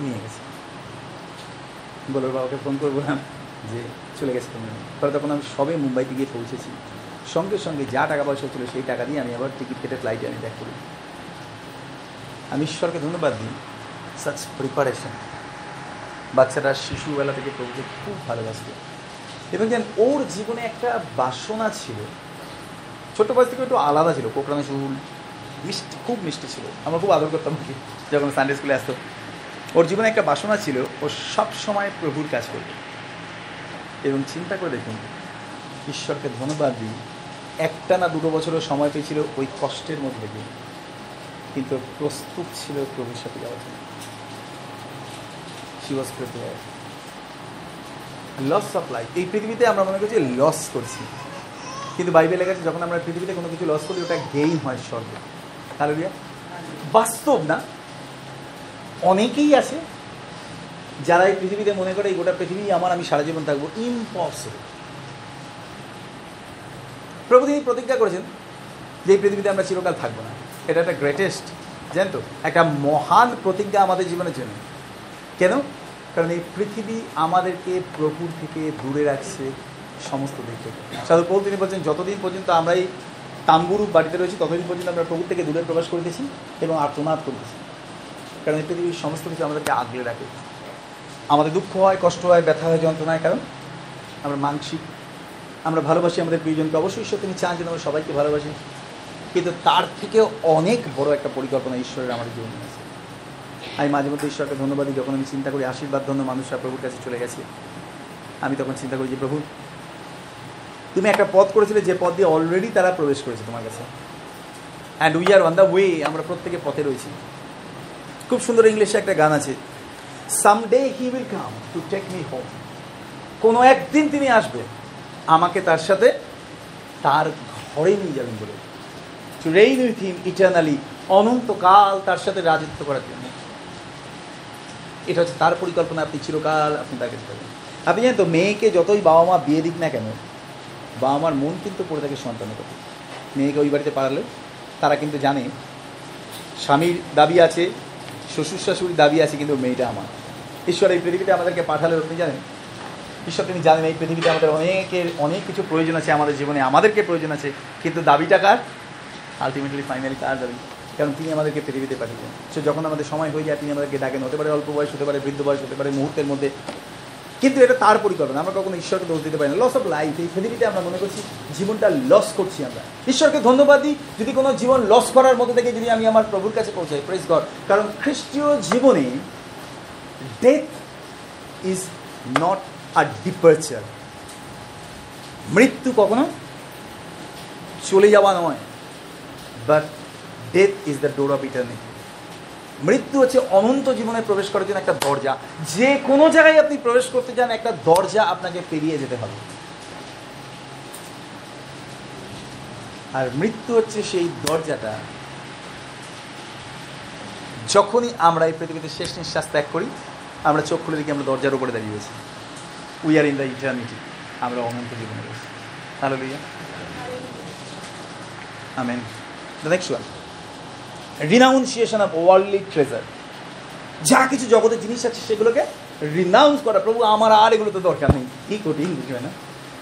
নিয়ে গেছে। বলে ওর বাবাকে ফোন করে বললাম যে চলে গেছে তুমি পরে তখন আমি সবে মুম্বাইতে গিয়ে পৌঁছেছি। সঙ্গে সঙ্গে যা টাকা পয়সা ছিল সেই টাকা দিয়ে আমি আবার টিকিট কেটে ফ্লাইটে আমি ব্যাক করি। আমি ঈশ্বরকে ধন্যবাদ দিই। সাচ প্রিপারেশন বাচ্চাটা শিশুবেলা থেকে প্রভুকে খুব ভালোবাসত। এবং যেন ওর জীবনে একটা বাসনা ছিল, ছোট্ট বয়স থেকে একটু আলাদা ছিল। কোকড়ানো চুল মিষ্টি, খুব মিষ্টি ছিল। আমরা খুব আদর করতাম ওকে। যখন সানডে স্কুলে আসতো। ওর জীবনে একটা বাসনা ছিল, ও সব সময় প্রভুর কাজ করবে। এবং চিন্তা করে দেখুন, ঈশ্বরকে ধন্যবাদ দিই একটা না দুটো বছরও সময় পেয়েছিল ওই কষ্টের মধ্যে দিয়ে। কিন্তু প্রস্তুত ছিল প্রভুর সাথে যাওয়ার জন্য। লস অফ লাইফ এই পৃথিবীতে আমরা মনে করছি লস করছি। কিন্তু বাইবেলে গেছে যখন আমরা পৃথিবীতে কোনো কিছু লস করি, ওটা গেইন হয় স্বর্গে। তাহলে বাস্তব না। অনেকেই আছে যারা এই পৃথিবীতে মনে করে, এই গোটা পৃথিবী আমার, আমি সারা জীবন থাকব। ইম্পসিবল প্রভু তিনি প্রতিজ্ঞা করেছেন যে এই পৃথিবীতে আমরা চিরকাল থাকব না। এটা একটা গ্রেটেস্ট জানেন তো? একটা মহান প্রতিজ্ঞা আমাদের জীবনের জন্য। কেন? কারণ এই পৃথিবী আমাদেরকে প্রভুর থেকে দূরে রাখছে সমস্ত দিক থেকে। সাধু পৌল তিনি বলছেন, যতদিন পর্যন্ত আমরা এই তাম্বুরু বাড়িতে রয়েছি, ততদিন পর্যন্ত আমরা প্রভুর থেকে দূরে প্রবেশ করিতেছি এবং আত্মনাদ করিতেছি কারণ এই পৃথিবীর সমস্ত কিছু আমাদেরকে আগলে রাখে, আমাদের দুঃখ হয়, কষ্ট হয়, ব্যথা হয়, যন্ত্রণায়, কারণ আমরা মানসিক, আমরা ভালোবাসি আমাদের প্রিয়জনকে। অবশ্যই ঈশ্বর তিনি চান যে আমরা সবাইকে ভালোবাসি, কিন্তু তার থেকে অনেক বড় একটা পরিকল্পনা ঈশ্বরের আমাদের জীবনে আছে। আমি মাঝে মধ্যে ঈশ্বরকে ধন্যবাদ যখন আমি চিন্তা করি, আশীর্বাদ ধন্য মানুষরা প্রভুর কাছে চলে গেছে। আমি তখন চিন্তা করি যে, প্রভু তুমি একটা পথ করেছিলে যে পথ দিয়ে অলরেডি তারা প্রবেশ করেছে তোমার কাছে। And we are on the way আমরা প্রত্যেকে পথে রয়েছি। খুব সুন্দর ইংলিশে একটা গান আছে someday he will come to take me home কোনো একদিন তিনি আসবে, আমাকে তার সাথে তার ঘরে নিয়ে যাবেন বলে। To reign with him eternally অনন্তকাল তার সাথে রাজত্ব করার জন্য। এটা হচ্ছে তার পরিকল্পনা, আপনি চিরকাল আপনি তাকে আপনি জানেন তো, মেয়েকে যতই বাবা মা বিয়ে দিক না কেন বাবা মার মন কিন্তু পড়ে থাকে সন্তানের কথা মেয়েকে ওই বাড়িতে পাঠালে, তারা কিন্তু জানে, স্বামীর দাবি আছে, শ্বশুর শাশুড়ির দাবি আছে, কিন্তু মেয়েটা আমার। ঈশ্বর এই পৃথিবীতে আমাদেরকে পাঠালে আপনি জানেন? ঈশ্বর তিনি জানেন এই পৃথিবীতে আমাদের অনেকের অনেক কিছু প্রয়োজন আছে আমাদের জীবনে, আমাদেরকে প্রয়োজন আছে, কিন্তু দাবিটা কার? আলটিমেটলি ফাইনালি কার দাবি? কারণ তিনি আমাদেরকে পৃথিবীতে পাঠিয়েছেন। সে যখন আমাদের সময় হয়ে যায়, তিনি আমাদেরকে ডাকেন, হতে পারে অল্প বয়স, হতে পারে বৃদ্ধ বয়স, হতে পারে মুহূর্তের মধ্যে কিন্তু এটা তার পরিকল্পনা। আমরা কখনো ঈশ্বরকে দোষ দিতে পারি না। লস অফ লাইফ এই পৃথিবীতে আমরা মনে করছি জীবনটা লস করছি আমরা। ঈশ্বরকে ধন্যবাদ দিই যদি কোনো জীবন লস করার মধ্যে থেকে যদি আমি আমার প্রভুর কাছে পৌঁছাই। প্রেস গড কারণ খ্রিস্টীয় জীবনে death is not a departure মৃত্যু কখনো চলে যাওয়া নয়। But death is the door of eternity মৃত্যু হচ্ছে অনন্ত জীবনে প্রবেশ করার জন্য একটা দরজা। যে কোনো জায়গায় আপনি প্রবেশ করতে চান, একটা দরজা আপনাকে পেরিয়ে যেতে হবে। আর মৃত্যু হচ্ছে সেই দরজাটা। যখনই আমরা এই পৃথিবীতে শেষ নিঃশ্বাস ত্যাগ করি, আমরা চোখ খুলে দেখি আমরা দরজার উপরে দাঁড়িয়ে রয়েছি। We are in the eternity আমরা অনন্ত জীবনে রয়েছি। Hallelujah amen the next one renunciation of worldly treasure যা কিছু জগতের জিনিস আছে সেগুলোকে রিনাউন্স করা। প্রভু, আমার আর এগুলো তো দরকার নেই। কি কঠিন বুঝবে না।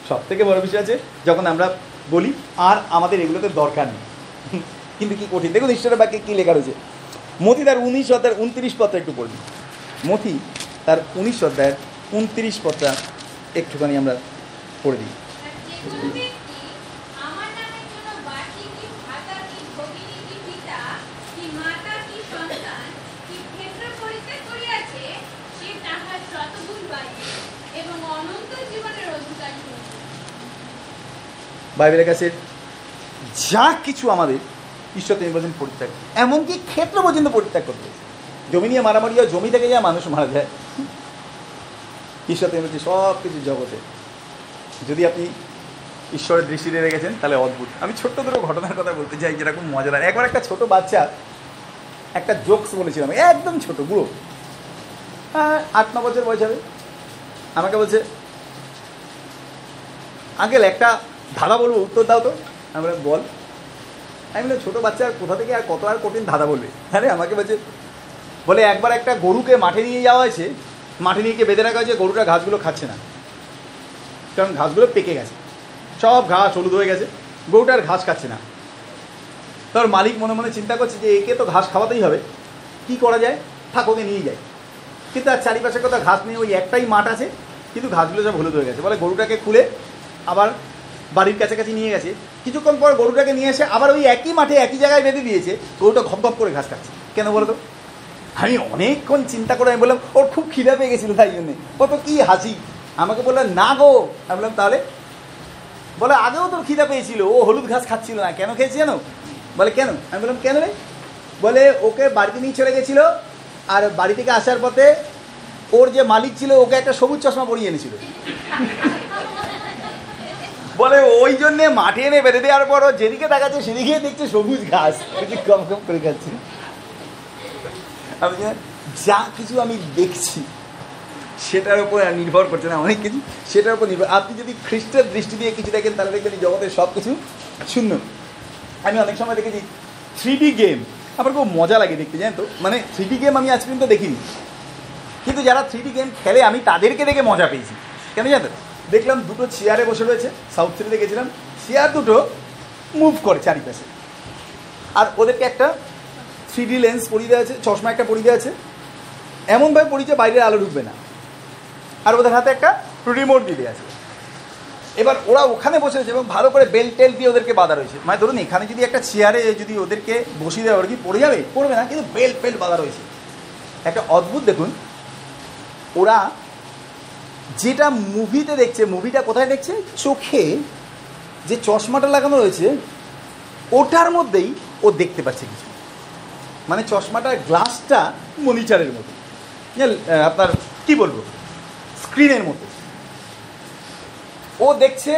সব থেকে বড় বিষয় আছে, যখন আমরা বলি, আর আমাদের এগুলোতে দরকার নেই। কিন্তু কি কঠিন? দেখুন ঈশ্বরের বাক্যে কী লেখা রয়েছে। মতি তার উনিশ অধ্যায়ের উনত্রিশ পত্র একটু পড়বি মতি তার উনিশ অধ্যায়ের উনত্রিশ পত্রা একটুখানি আমরা পড়ে দিই আর যে কোনো ব্যক্তি আমার নামের জন্য বাটি কি ভাতা কি ভগিনী কি পিতা কি মাতা কি সন্তান কি ক্ষেত্র পরিত্যাগ করিয়াছে সে তাহার শতগুণ পাইবে এবং অনন্ত জীবনের অধিকারী হইবে বাইবেলের কাছে যা কিছু আমাদের ঈশ্বর তিনি বলছেন পরিত্যাগ এমনকি ক্ষেত্র পর্যন্ত পরিত্যাগ করতে জমি নিয়ে মারামারি হয়, জমি থেকে যা মানুষ মারা যায়। ঈশ্বর তিনি বলছে সব কিছু জগতে। যদি আপনি ঈশ্বরের দৃষ্টিতে রেখেছেন তাহলে অদ্ভুত। আমি ছোট্ট দুটো ঘটনার কথা বলতে চাই, যেরকম মজাদার একবার একটা ছোট বাচ্চা, একটা জোকস বলেছিলাম, একদম ছোট, বুড়ো। হ্যাঁ আট, ন বছর বয়স হবে। আমাকে বলছে, আঙ্কেল, একটা ধাঁধা বলব, উত্তর দাও তো। আমি বললাম, বল। আমি বললাম, ছোটো বাচ্চা কোথা থেকে আর কত আর কঠিন ধাঁধা বলবে? আরে আমাকে বলছে, বলে একবার একটা গরুকে মাঠে নিয়ে যাওয়া হয়েছে, মাঠে নিয়ে গিয়ে বেঁধে রাখা হয়েছে, গরুটা ঘাসগুলো খাচ্ছে না। কারণ ঘাসগুলো পেকে গেছে। সব ঘাস হলুদ হয়ে গেছে, গরুটা আর ঘাস খাচ্ছে না। তার মালিক মনে মনে চিন্তা করছে যে, একে তো ঘাস খাওয়াতেই হবে। কি করা যায়? থাক, ওকে নিয়ে যায় কিন্তু আর চারিপাশে কোথাও ঘাস নেই ওই একটাই মাঠ আছে, কিন্তু ঘাসগুলো সব হলুদ হয়ে গেছে। বলে গরুটাকে খুলে আবার বাড়ির কাছাকাছি নিয়ে গেছে। কিছুক্ষণ পর গরুটাকে নিয়ে এসে আবার ওই একই মাঠে একই জায়গায় বেঁধে দিয়েছে। গরুটা ঘপ ঘপ করে ঘাস খাচ্ছে। কেন বলো তো? আমি অনেকক্ষণ চিন্তা করে আমি বললাম, ওর খুব খিদা পেয়ে গেছিল তাই জন্যে। কত কী হাসি। আমাকে বললাম না গো। আমি বললাম, তাহলে? বলে, আগেও তোর খিদা পেয়েছিল। ও হলুদ ঘাস খাচ্ছিল না। কেন খেয়েছি জানো? বলে, কেন? আমি বললাম, কেন রে? বলে, ওকে বাড়িতে নিয়ে চলে গেছিল। আর বাড়ি থেকে আসার পথে ওর যে মালিক ছিল, ওকে একটা সবুজ চশমা পরিয়ে এনেছিল। বলে, ওই জন্যে মাঠে এনে বেঁধে দেওয়ার পর যেদিকে তাকাচ্ছে সেদিকে দেখছে সবুজ ঘাস। কম কম করে খাচ্ছে। আমি যা কিছু আমি দেখছি, সেটার উপর নির্ভর করছে না, অনেক কিছু, সেটার উপর নির্ভর আপনি যদি খ্রিস্টের দৃষ্টি দিয়ে কিছু দেখেন, তাহলে দেখবেন জগতের সব কিছু শূন্য। আমি অনেক সময় দেখেছি থ্রি গেম আমার খুব মজা লাগে দেখতে, জানেন তো? মানে থ্রি গেম আমি আজ পর্যন্ত দেখিনি। কিন্তু যারা থ্রি গেম খেলে, আমি তাদেরকে দেখে মজা পেয়েছি। কেন জানেন দেখলাম দুটো চেয়ারে বসে রয়েছে সাউথ সিটিতে গেছিলাম চেয়ার দুটো মুভ করে চারিপাশে। আর ওদেরকে একটা থ্রি লেন্স পরিয়ে দেওয়া আছে, চশমা একটা পরিয়ে দেওয়া আছে। এমনভাবে পরিচয় বাইরের আলো ঢুকবে না। আর ওদের হাতে একটা রিমোট দিয়ে আছে। এবার ওরা ওখানে বসে রয়েছে এবং ভালো করে বেল টেল দিয়ে ওদেরকে বাঁধা রয়েছে। মানে ধরুন, এখানে যদি একটা চেয়ারে যদি ওদেরকে বসিয়ে দেওয়া, ওরা কি পড়ে যাবে? পড়বে না, কিন্তু বেল ফেল বাঁধা রয়েছে। একটা অদ্ভুত দেখুন, ওরা যেটা মুভিতে দেখছে মুভিটা কোথায় দেখছে? চোখে যে চশমাটা লাগানো রয়েছে, ওটার মধ্যেই ও দেখতে পাচ্ছে কিছু। মানে চশমাটার গ্লাসটা মনিটারের মতো। আপনার কি বলব? স্ক্রিনের মতো। ও দেখছে,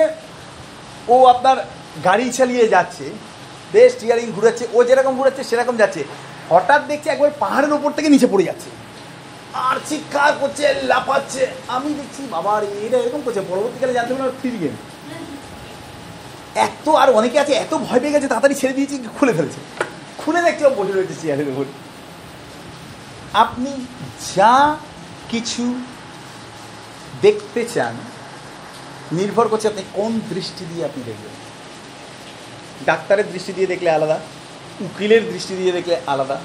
ও আপনার গাড়ি চালিয়ে যাচ্ছে, বেশ স্টিয়ারিং ঘুরাচ্ছে, ও যেরকম ঘুরাচ্ছে, সেরকম যাচ্ছে। হঠাৎ দেখছে একবার পাহাড়ের ওপর থেকে নিচে পড়ে যাচ্ছে। আর চিৎকার করছে, লাফাচ্ছে। আমি দেখছি বাবার এটা এরকম করছে। পরবর্তীকালে জানতে পারলাম ফ্রি গেম এত আর অনেকে আছে, এত ভয় পেয়ে গেছে, তাড়াতাড়ি ছেড়ে দিয়েছি, খুলে ফেলেছে। খুলে দেখছে বসে রয়েছে চেয়ারের উপর। আপনি যা কিছু দেখতে চান, নির্ভর করছে আপনি কোন দৃষ্টি দিয়ে আপনি দেখবেন। ডাক্তারের দৃষ্টি দিয়ে দেখলে আলাদা, উকিলের দৃষ্টি দিয়ে দেখলে আলাদা,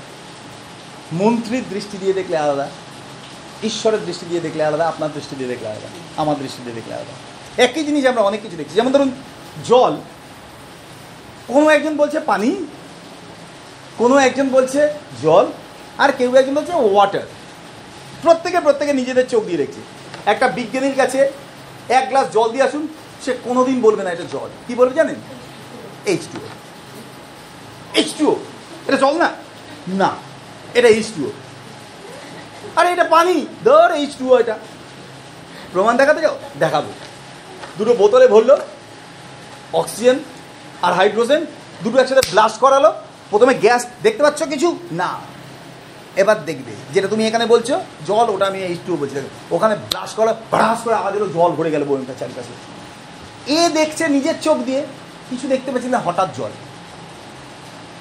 মন্ত্রীর দৃষ্টি দিয়ে দেখলে আলাদা ঈশ্বরের দৃষ্টি দিয়ে দেখলে আলাদা, আপনার দৃষ্টি দিয়ে দেখলে আলাদা, আমার দৃষ্টি দিয়ে দেখলে আলাদা। একই জিনিস আমরা অনেক কিছু দেখছি। যেমন ধরুন, জল। কোনো একজন বলছে পানি, কোনো একজন বলছে জল, আর কেউ একজন বলছে ওয়াটার প্রত্যেকে প্রত্যেকে নিজেদের চোখ দিয়ে দেখছে। একটা বিজ্ঞানীর কাছে এক গ্লাস জল দিয়ে আসুন, সে কোনোদিন বলবে না এটা জল। কি বলবে জানেন? এইচ টু এইচ টু এটা জল না? না, এটা এইচ টু আরে, এটা পানি। ধর এইচ টু এটা প্রমাণ দেখাতে যাও দেখাবো। দুটো বোতলে ভরলো, অক্সিজেন আর হাইড্রোজেন, দুটো একসাথে ব্লাস্ট করালো। প্রথমে গ্যাস, দেখতে পাচ্ছ কিছু? না। এবার দেখবে, যেটা তুমি এখানে বলছো, জল, ওটা আমি এইচ টু বলছি। ওখানে ব্লাস্ট করা, ব্রাশ করে আওয়াজ এলো, জল ভরে গেল বইমটা চারিপাশে। এ দেখছে নিজের চোখ দিয়ে, কিছু দেখতে পাচ্ছি না, হঠাৎ জল।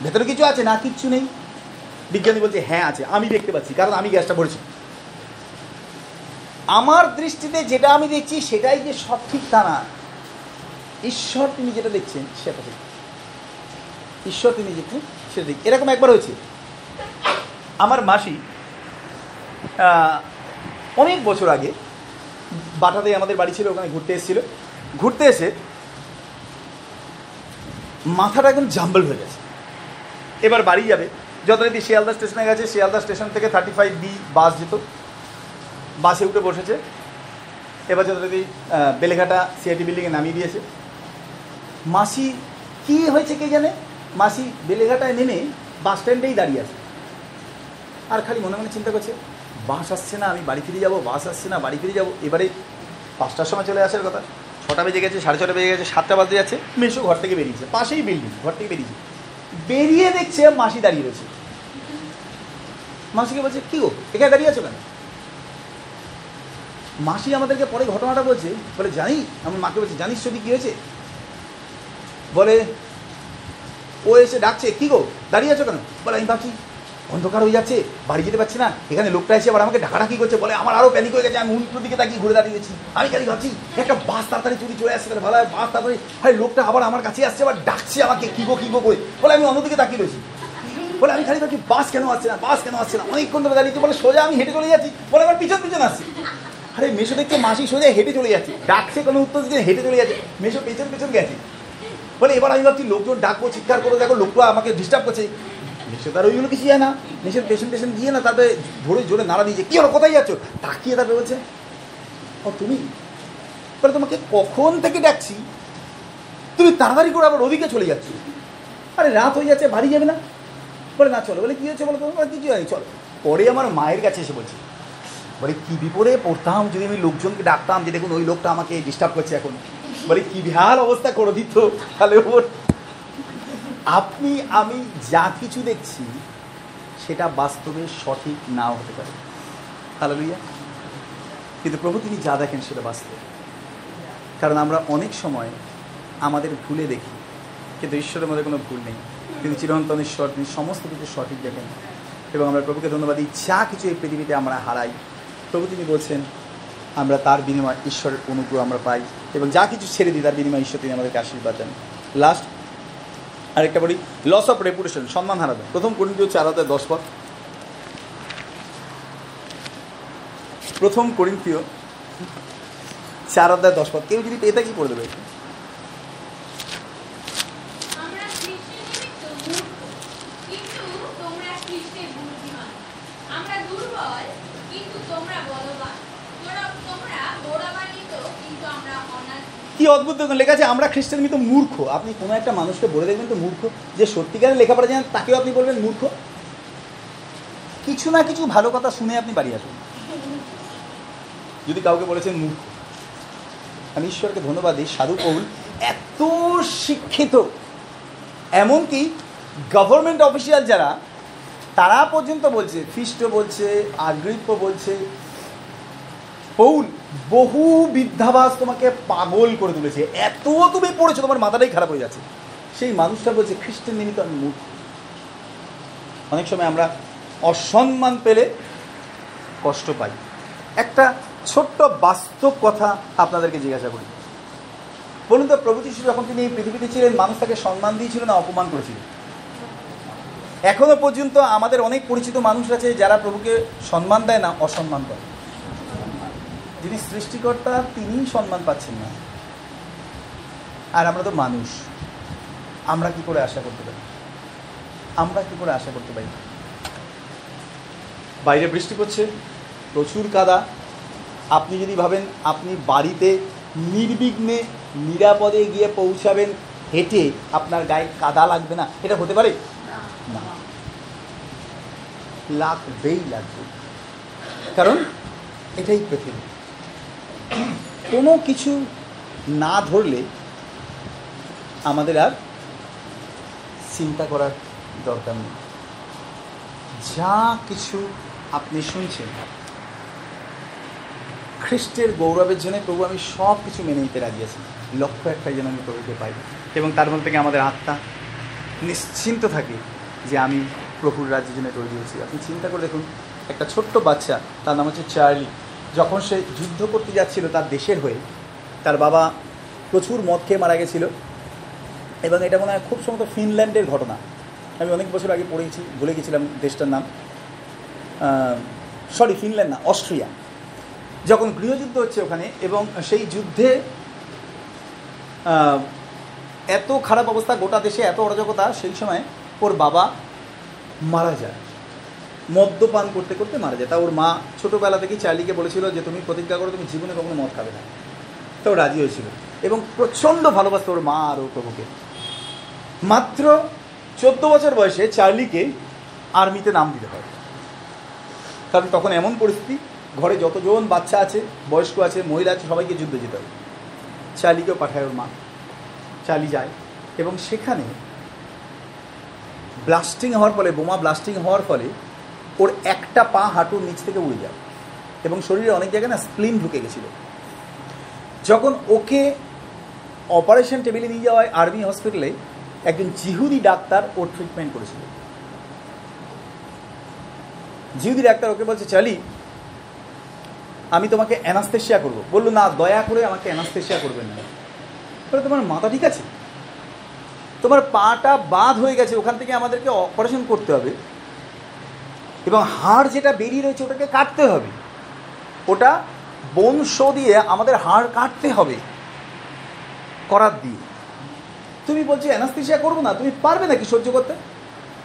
ভেতরে কিছু আছে না, কিচ্ছু নেই। বিজ্ঞানী বলছে হ্যাঁ আছে। আমি দেখতে পাচ্ছি, কারণ আমি গ্যাসটা ভরেছি। আমার দৃষ্টিতে যেটা আমি দেখছি, সেটাই যে সঠিক তা না। ঈশ্বর তিনি যেটা দেখছেন, সেটা ঠিক। ঈশ্বর তিনি দেখছেন, সেটা ঠিক। এরকম একবার হয়েছে। আমার মাসি অনেক বছর আগে বাটাতে আমাদের বাড়ি ছিল, ওখানে ঘুরতে এসেছিল। ঘুরতে এসে মাথাটা একদম জাম্বল হয়ে গেছে। এবার বাড়ি যাবে। যথারীতি শিয়ালদা স্টেশনে গেছে। শিয়ালদা স্টেশন থেকে থার্টি ফাইভ বি বাস যেত বাসে উঠে বসেছে। এবার যথারীতি বেলেঘাটা সিআইটি বিল্ডিংয়ে নামিয়ে দিয়েছে। মাসি, কি হয়েছে কে জানে? মাসি বেলেঘাটায় নেমে বাস স্ট্যান্ডেই দাঁড়িয়ে আছে। আর খালি মনে মনে চিন্তা করছে বাস আসছে না, আমি বাড়ি ফিরে যাব বাস আসছে না, বাড়ি ফিরে যাব। এবারে পাঁচটার সময় চলে আসার কথা। ছটা বেজে গেছে, সাড়ে ছটা বেজে গেছে, সাতটা বাজতে যাচ্ছে। মেশো ঘর থেকে বেরিয়েছে। পাশেই বিল্ডিং ঘর থেকে বেরিয়েছে। বেরিয়ে দেখছে মাসি দাঁড়িয়ে রয়েছে। মাসিকে বলছে, কি গো, এখানে দাঁড়িয়ে আছো কেন? মাসি আমাদেরকে পরে ঘটনাটা বলছে, বলে, জানি? আমার মাকে বলছে, জানিস যদি কী হয়েছে? বলে, ও এসে ডাকছে, কি গো, দাঁড়িয়ে আছো কেন? বলে, আমি ভাবছি অন্ধকার হয়ে যাচ্ছে, বাড়ি যেতে পারছি না। এখানে লোকটা এসে আবার আমাকে ডাকাডাকি করছে, বলে, আমার আরও প্যানিক হয়ে গেছে, আমি উল্টো দিকে তাকিয়ে ঘুরে দাঁড়িয়েছি আমি খালি ভাবছি, একটা বাস তাড়াতাড়ি চুরি চলে আসছে, তাহলে ভালো বাস তাড়াতাড়ি লোকটা আবার আমার কাছে আসছে, আবার ডাকছে আমাকে, কি গো কি গো করে বলে, আমি অন্যদিকে তাকিয়ে রয়েছি। বলে, আমি খালি ভাবছি, বাস কেন আসছে না, বাস কেন আসছে না? অনেকক্ষণ ধরে দাঁড়িয়েছি বলে, সোজা আমি হেঁটে চলে যাচ্ছি। বলে আমার পিছন পিছন আসছে। আরে, মেশো দেখছে, মাসি সোজা হেঁটে চলে যাচ্ছে। ডাকছে কোনো উত্তর দিচ্ছে হেঁটে চলে যাচ্ছে। মেশো পেছন পেছন গেছে। বলে, এবার আমি ভাবছি, লোকজন ডাকবো, চিৎকার করে দেখো লোকটা আমাকে ডিস্টার্ব করছে। নেশে আর ওইগুলো কিছু না। নেশের পেশেন্ট পেশেন্ট দিয়ে না তারপরে ধরে জোরে নাড়া দিয়েছে কি হলো, কোথায় যাচ্ছ? তাকিয়ে তারপরে বলছে, ও, তুমি? তাহলে তোমাকে কখন থেকে ডাকছি? তুমি তাড়াতাড়ি করে আবার ওদিকে চলে যাচ্ছ। আরে রাত হয়ে যাচ্ছে, বাড়ি যাবে না? বলে, না, চলো। বলে, কী হয়েছে বলো তোমার কিছু হয়নি, চলো। পরে আমার মায়ের কাছে এসে বলছি, বলে, কী বিপদে পড়তাম যদি আমি লোকজনকে ডাকতাম যে, দেখুন, ওই লোকটা আমাকে ডিস্টার্ব করছে এখন। বলে, কি বিহাল অবস্থা করে দিত, তাহলে ওর আপনি, আমি যা কিছু দেখছি, সেটা বাস্তবে সঠিক নাও হতে পারে। তাহলে লইয়া কিন্তু প্রভু, তিনি যা দেখেন, সেটা বাস্তব। কারণ আমরা অনেক সময় আমাদের ভুলে দেখি, কিন্তু ঈশ্বরের মধ্যে কোনো ভুল নেই। তিনি চিরন্তন ঈশ্বর, তিনি সমস্ত কিছু সঠিক দেখেন। এবং আমরা প্রভুকে ধন্যবাদ দিই, যা কিছু এই পৃথিবীতে আমরা হারাই। প্রভু, তিনি বলছেন, আমরা তার বিনিময় ঈশ্বরের অনুগ্রহ আমরা পাই। এবং যা কিছু ছেড়ে দিই, তার বিনিময় ঈশ্বর তিনি আমাদেরকে আশীর্বাদ দেন। লাস্ট আরেকটা বলি লস অফ রেপুটেশন সম্মান হারাবে প্রথম করিন্থীয় চার হাজার দশ পথ প্রথম করিন্থীয় চার অধ্যায় দশ পথ কেউ যদি পেয়ে কি করে দেবে আমরা খ্রিস্টের নিমিত্ত মূর্খ, কিন্তু তোমরা খ্রিস্টে বুদ্ধিমান। আমরা দুর্বল, কিন্তু তোমরা বলবান। তোরা- তোমরা গৌরবান্বিত, কিন্তু আমরা অনাথ। কি অদ্ভুত দেখুন, লেখা আছে, আমরা খ্রিস্টান মতো মূর্খ। আপনি কোনো একটা মানুষকে বলে দেখবেন তো মূর্খ, যে সত্যিকারের লেখাপড়া জানেন, তাকেও আপনি বলবেন মূর্খ। কিছু না কিছু ভালো কথা শুনে আপনি বাড়ি আসুন। যদি কাউকে বলেছেন মূর্খ, আমি ঈশ্বরকে ধন্যবাদ দিই। সাধু কৌল এত শিক্ষিত, এমনকি গভর্নমেন্ট অফিসিয়াল যারা, তারা পর্যন্ত বলছে, খ্রিস্ট বলছে আগ্রিপ্য বলছে পৌল বহু বিদ্যাভাস তোমাকে পাগল করে তুলেছে। এত তুমি পড়েছো, তোমার মাথাটাই খারাপ হয়ে যাচ্ছে। সেই মানুষটা বলছে, খ্রিস্টের নিমিত্ত আমি মূর্খ। অনেক সময় আমরা অসম্মান পেলে কষ্ট পাই। একটা ছোট্ট বাস্তব কথা আপনাদেরকে জিজ্ঞাসা করি। বলুন তো, প্রভু যিশু যখন তিনি এই পৃথিবীতে ছিলেন, মানুষ তাকে সম্মান দিয়েছিল না অপমান করেছিল? এখনও পর্যন্ত আমাদের অনেক পরিচিত মানুষ আছে যারা প্রভুকে সম্মান দেয় না অসম্মান করে। যিনি সৃষ্টিকর্তা, তিনিই সম্মান পাচ্ছেন না। আর আমরা তো মানুষ। আমরা কি করে আশা করতে পারি? আমরা কি করে আশা করতে পারি? বাইরে বৃষ্টি পড়ছে, প্রচুর কাদা। আপনি যদি ভাবেন, আপনি বাড়িতে নির্বিঘ্নে, নিরাপদে গিয়ে পৌঁছাবেন, হেঁটে আপনার গায়ে কাদা লাগবে না? এটা হতে পারে? না। লাগবেই লাগবে। কারণ এটাই পৃথিবী। কোনো কিছু না ধরলে আমাদের আর চিন্তা করার দরকার নেই। যা কিছু আপনি শুনছেন, খ্রিস্টের গৌরবের জন্য প্রভু আমি সব কিছু মেনে নিতে রাজি আছি। লক্ষ্য একটাই যেন আমি প্রভুকে পাই। এবং তার মধ্যে থেকে আমাদের আত্মা নিশ্চিন্ত থাকে যে আমি প্রভুর রাজ্যের জন্য তৈরি হয়েছি। আপনি চিন্তা করে দেখুন, একটা ছোট্ট বাচ্চা, তার নাম হচ্ছে চার্লি। যখন সে যুদ্ধ করতে যাচ্ছিল তার দেশের হয়ে, তার বাবা প্রচুর মদ খেয়ে মারা গেছিল। এবং এটা মনে হয় খুব সম্ভবত ফিনল্যান্ডের ঘটনা। আমি অনেক বছর আগে পড়েছি, ভুলে গেছিলাম দেশটার নাম। সরি ফিনল্যান্ড না, অস্ট্রিয়া। যখন গৃহযুদ্ধ হচ্ছে ওখানে এবং সেই যুদ্ধে এত খারাপ অবস্থা গোটা দেশে, এত অরাজকতা, সেই সময় ওর বাবা মারা যায়। মদ্যপান করতে করতে মারা যায়। তা ওর মা ছোটোবেলা থেকেই চার্লিকে বলেছিল যে, তুমি প্রতিজ্ঞা করো, তুমি জীবনে কখনো মদ খাবে না। তো ও রাজি হয়েছিল। এবং প্রচণ্ড ভালোবাসত ওর মা আর ওর প্রভুকে। মাত্র চোদ্দ বছর বয়সে চার্লিকে আর্মিতে নাম দিতে হয়। কারণ তখন এমন পরিস্থিতি, ঘরে যতজন বাচ্চা আছে, বয়স্ক আছে, মহিলা আছে, সবাইকে যুদ্ধে যেতে হবে চার্লিকেও পাঠায় ওর মা। চার্লি যায় এবং সেখানে ব্লাস্টিং হওয়ার ফলে, বোমা ব্লাস্টিং হওয়ার ফলে ওর একটা পা হাঁটুর নিচ থেকে উড়ে যায়। এবং শরীরে অনেক জায়গায় না স্প্লিন ঢুকে গেছিল। যখন ওকে অপারেশন টেবিলে নিয়ে যাওয়া হয় আর্মি হসপিটালে একজন জিহুদি ডাক্তার ওর ট্রিটমেন্ট করেছিল। জিহুদি ডাক্তার ওকে বলছে, চালি, আমি তোমাকে অ্যানাস্থেশিয়া করব। বলল, না, দয়া করে আমাকে অ্যানাস্থেশিয়া করবেন না। বলে, তোমার মাথা ঠিক আছে? তোমার পাটা বাদ হয়ে গেছে, ওখান থেকে আমাদেরকে অপারেশন করতে হবে। এবং হাড় যেটা বেরিয়ে রয়েছে, ওটাকে কাটতে হবে। ওটা বংশ দিয়ে আমাদের হাড় কাটতে হবে। করার দিয়ে। তুমি বলছো অ্যানাস্থেশিয়া করব না? তুমি পারবে নাকি সহ্য করতে?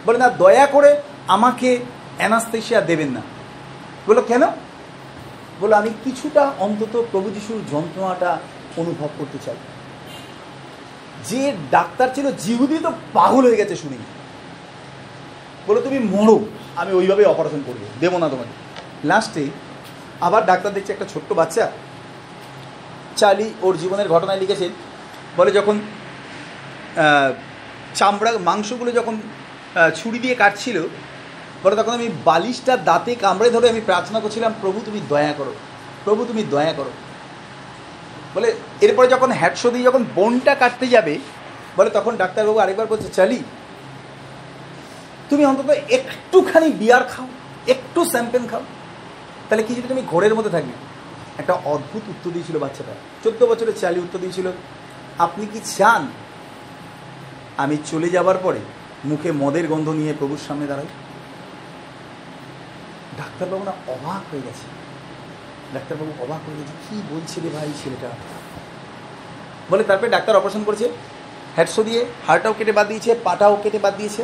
বলে, না, দয়া করে আমাকে অ্যানাস্থেশিয়া দেবেন না। বলো কেন? বলে আমি কিছুটা অন্তত প্রভু যিশুর যন্ত্রণাটা অনুভব করতে চাই। যে ডাক্তার ছিল, জিহুদি তো পাগল হয়ে গেছে শুনি। বলে তুমি মরো। আমি ওইভাবে অপারেশন করব, দেবো না তোমাকে। লাস্টে আবার ডাক্তার দেখছে একটা ছোট্ট বাচ্চা, চার্লি ওর জীবনের ঘটনায় লিখেছেন, বলে যখন চামড়া, মাংসগুলো যখন ছুরি দিয়ে কাটছিল, বলে তখন আমি বালিশটা দাঁতে কামড়ে ধরে আমি প্রার্থনা করছিলাম, প্রভু, তুমি দয়া করো, প্রভু, তুমি দয়া করো। বলে এরপরে যখন হ্যাটশো দিয়ে যখন বোনটা কাটতে যাবে, বলে তখন ডাক্তারবাবু আরেকবার বলছে চালি তুমি অন্তত একটুখানি বিয়ার খাও, একটু স্যাম্পেন খাও। তাহলে কি যদি তুমি ঘোরের মধ্যে থাকবে? একটা অদ্ভুত উত্তর দিয়েছিল বাচ্চাটা। চোদ্দ বছরের চালি উত্তর দিয়েছিল, আপনি কি চান আমি চলে যাবার পরে মুখে মদের গন্ধ নিয়ে প্রভুর সামনে দাঁড়াই? ডাক্তারবাবু না অবাক হয়ে গেছে। ডাক্তারবাবু অবাক হয়ে গেছে, কী বলছে রে ভাই ছেলেটা? বলে তারপরে ডাক্তার অপারেশন করেছে হ্যাডশো দিয়ে হাড়টাও কেটে বাদ দিয়েছে, পাটাও কেটে বাদ দিয়েছে।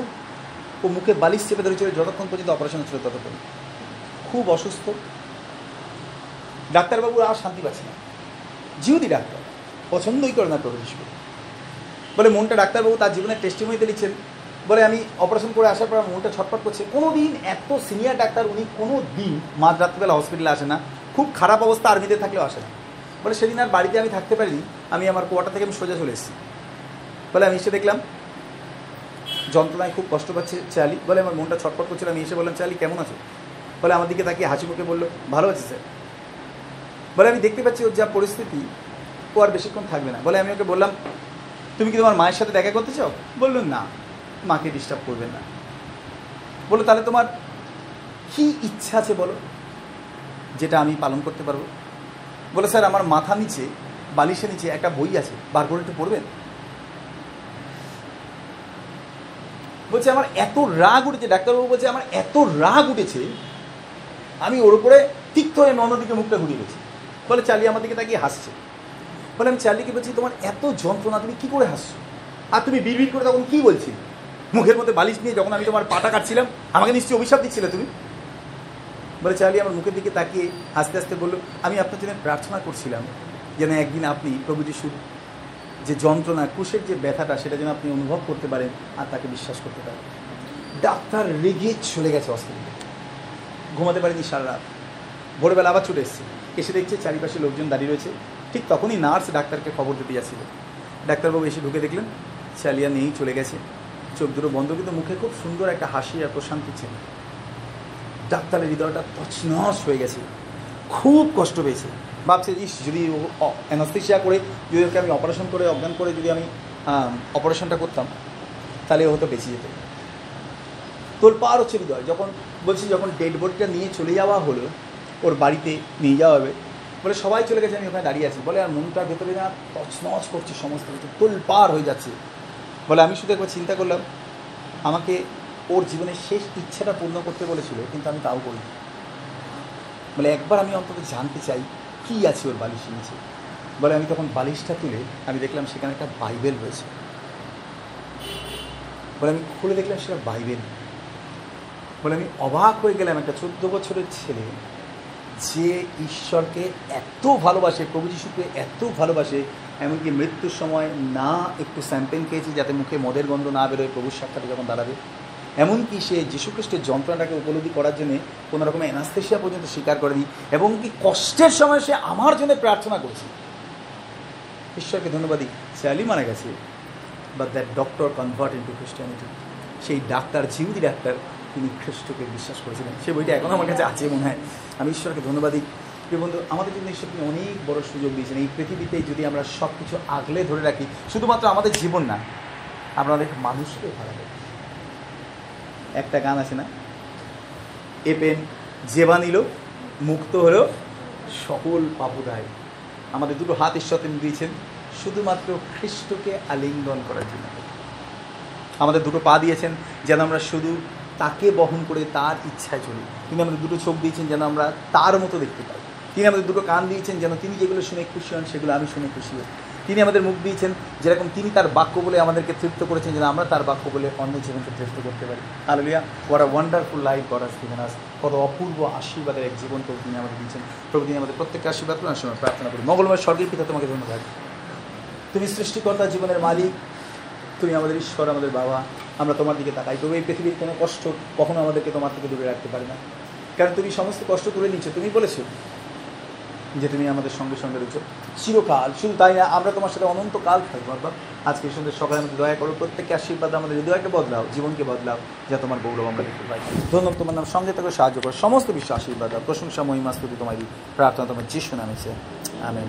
ও মুখে বালিশ চেপে ধরেছিল যতক্ষণ পর্যন্ত অপারেশন ছিল ততক্ষণ। খুব অসুস্থ। ডাক্তারবাবু আর শান্তি পাচ্ছে না। জিউদি ডাক্তার, পছন্দই করে না প্রবেশ বলে, মনটা ডাক্তারবাবু তার জীবনের টেস্টিমনিতে লিখছেন। বলে, আমি অপারেশন করে আসার পর মনটা ছটফট করছে। কোনো দিন এত সিনিয়র ডাক্তার উনি কোনো দিন মাঝ রাত্রিবেলা হসপিটালে আসে না। খুব খারাপ অবস্থা আর্মিতে থাকলেও আসে না। বলে, সেদিন আর বাড়িতে আমি থাকতে পারিনি। আমি আমার কোয়ার্টার থেকে আমি সোজা চলে এসেছি। বলে, আমি এসে দেখলাম যন্ত্রণায় খুব কষ্ট পাচ্ছে চালি। বলে আমার মনটা ছটফট করছিল, আমি এসে বললাম, চালি, কেমন আছো? বলে আমার দিকে তাকিয়ে হাসি মুখে বলল, ভালো আছে, স্যার। বলে আমি দেখতে পাচ্ছি ওর যা পরিস্থিতি, ও আর বেশিক্ষণ থাকবে না। বলে আমি ওকে বললাম, তুমি কি তোমার মায়ের সাথে দেখা করতে চাও? বলল, না, মাকে ডিস্টার্ব করবেন না। বলো তাহলে তোমার কি ইচ্ছা আছে বলো, যেটা আমি পালন করতে পারব? বলে, স্যার, আমার মাথা নিচে, বালিশের নিচে একটা বই আছে, বার করে একটু পড়বেন? বলছে, আমার এত রাগ উঠেছে, ডাক্তারবাবু বলছে, আমার এত রাগ উঠেছে, আমি ওর উপরে তিক্ত হয়ে অন্যদিকে মুখটা ঘুরিয়ে গেছি বলে চালিয়ে আমার দিকে তাকিয়ে হাসছে। বলে আমি চার্লিকে বলছি, তোমার এত যন্ত্রণা, তুমি কি করে হাসছো? আর তুমি বিড়বিড় করে তখন কি বলছিলে মুখের মধ্যে বালিশ নিয়ে যখন আমি তোমার পাটা কাটছিলাম, আমাকে নিশ্চয়ই অভিশাপ দিচ্ছিলে তুমি? বলে চার্লি আমার মুখের দিকে তাকিয়ে আস্তে আস্তে বলল, আমি আপনার জন্য প্রার্থনা করছিলাম যেন একদিন আপনি প্রভু যিশুর যে যন্ত্রণা, কুশের যে ব্যথাটা, সেটা যেন আপনি অনুভব করতে পারেন আর তাকে বিশ্বাস করতে পারেন। ডাক্তার রেগে চলে গেছে হসপিটালে ঘুমাতে পারেনি সারা রাত। ভোরবেলা আবার ছুটে এসছে। এসে দেখছে চারিপাশে লোকজন দাঁড়িয়ে রয়েছে। ঠিক তখনই নার্স ডাক্তারকে খবর দিতে যাচ্ছিল। ডাক্তারবাবু এসে ঢুকে দেখলেন চালিয়া নেই, চলে গেছে। চোখ দুটো বন্ধ, কিন্তু মুখে খুব সুন্দর একটা হাসি আর প্রশান্তি ছিল। ডাক্তারের হৃদয়টা তছনছ হয়ে গেছে। খুব কষ্ট পেয়েছে। ভাবছে, ইস, যদি অ্যানাস্থেশিয়া করে, যদি ওকে আমি অপারেশন করে, অজ্ঞান করে যদি আমি অপারেশনটা করতাম, তাহলে ও হয়তো বেঁচে যেত। তোর পার হচ্ছে হৃদয়। যখন বলছি, যখন ডেড বডিটা নিয়ে চলে যাওয়া হলো, ওর বাড়িতে নিয়ে যাওয়া হবে, বলে সবাই চলে গেছে, আমি ওখানে দাঁড়িয়ে আছি। বলে, আর মনটার ভেতরে না তছনছ করছে সমস্ত কিছু। তোল পার হয়ে যাচ্ছে। বলে, আমি শুধু একবার চিন্তা করলাম, আমাকে ওর জীবনের শেষ ইচ্ছাটা পূর্ণ করতে বলেছিল, কিন্তু আমি তাও করি বলে, একবার আমি অন্তত জানতে চাই কী আছে ওর বালিশ নিচে? বলে, আমি তখন বালিশটা তুলে আমি দেখলাম সেখানে একটা বাইবেল রয়েছে। বলে, আমি খুলে দেখলাম সেটা বাইবেল। বলে, আমি অবাক হয়ে গেলাম একটা চোদ্দ বছরের ছেলে যে ঈশ্বরকে এত ভালোবাসে, প্রভু যিশুকে এত ভালোবাসে, এমনকি মৃত্যুর সময় না একটু স্যাম্পেন খেয়েছে যাতে মুখে মদের গন্ধ না বেরোয় প্রভুর সাক্ষাতে যখন দাঁড়াবে। এমনকি সে যীশুখ্রিস্টের যন্ত্রণাটাকে উপলব্ধি করার জন্য কোনো রকমের অ্যানাস্থেশিয়া পর্যন্ত স্বীকার করেনি এবং কি কষ্টের সময় সে আমার জন্য প্রার্থনা করেছে। ঈশ্বরকে ধন্যবাদ দিই। স্যালি মারা গেছে but that doctor convert into Christianity সেই ডাক্তার, জিউদি ডাক্তার, তিনি খ্রিস্টকে বিশ্বাস করেছিলেন। সে বইটা এখন আমার কাছে আছে মনে হয়। আমি ঈশ্বরকে ধন্যবাদ দিই। প্রিয় বন্ধু, আমাদের জন্য ঈশ্বর তিনি অনেক বড় সুযোগ দিয়েছেন। এই পৃথিবীতে যদি আমরা সব কিছু আগলে ধরে রাখি, শুধুমাত্র আমাদের জীবন না, আমরা অনেক মানুষকে হারাবো একটা গান আছে না? এ পেন জেবা নিল মুক্ত হলো সকল পাপুদায়। আমাদের দুটো হাত ঈশ্বর তিনি দিয়েছেন, শুধুমাত্র খ্রিস্টকে আলিঙ্গন করার জন্য। আমাদের দুটো পা দিয়েছেন যেন আমরা শুধু তাকে বহন করে তার ইচ্ছায় চলি। তিনি আমাদের দুটো চোখ দিয়েছেন যেন আমরা তার মতো দেখতে পাই। তিনি আমাদের দুটো কান দিয়েছেন যেন তিনি যেগুলো শুনে খুশি হন, সেগুলো আমি শুনে খুশি হই। তিনি আমাদের মুখ দিয়েছেন, যেরকম তিনি তার বাক্য বলে আমাদেরকে তৃপ্ত করেছেন, যেন আমরা তার বাক্য বলে অন্য জীবনকে তৃপ্ত করতে পারি। Hallelujah what a wonderful life God has given us কত অপূর্ব আশীর্বাদের এক জীবন প্রভু তিনি আমাদের দিয়েছেন। প্রভু, তিনি আমাদের প্রত্যেককে আশীর্বাদ করুন সময় প্রার্থনা করি মঙ্গলময় স্বর্গের পিতা, তোমাকে ধন্যবাদ। তুমি সৃষ্টিকর্তা, জীবনের মালিক। তুমি আমাদের ঈশ্বর, আমাদের বাবা। আমরা তোমার দিকে তাকাই। তবে এই পৃথিবীর কোনো কষ্ট কখনো আমাদেরকে তোমার থেকে দূরে রাখতে পারে না। কারণ তুমি সমস্ত কষ্ট করে নিচ্ছ। তুমি বলেছ যে নিয়ে আমাদের সঙ্গে সঙ্গে রয়েছো চিরকাল। শুধু তাই না, আমরা তোমার সাথে অনন্তকাল থাকব আব্বা আজকে সন্ধ্যে সকালে আমাদের দয়া করো, প্রত্যেককে আশীর্বাদ, আমাদের হৃদয়কে বদলাও, জীবনকে বদলাও, যা তোমার গৌরব আমরা দেখতে পাই। ধন্যবাদ, তোমার নাম সঙ্গে থেকে, সাহায্য করো, সমস্ত বিশ্ব আশীর্বাদ দাও। প্রশংসা, মহিমা তোমারই প্রার্থনা তোমার যিশু নামেছে আমেন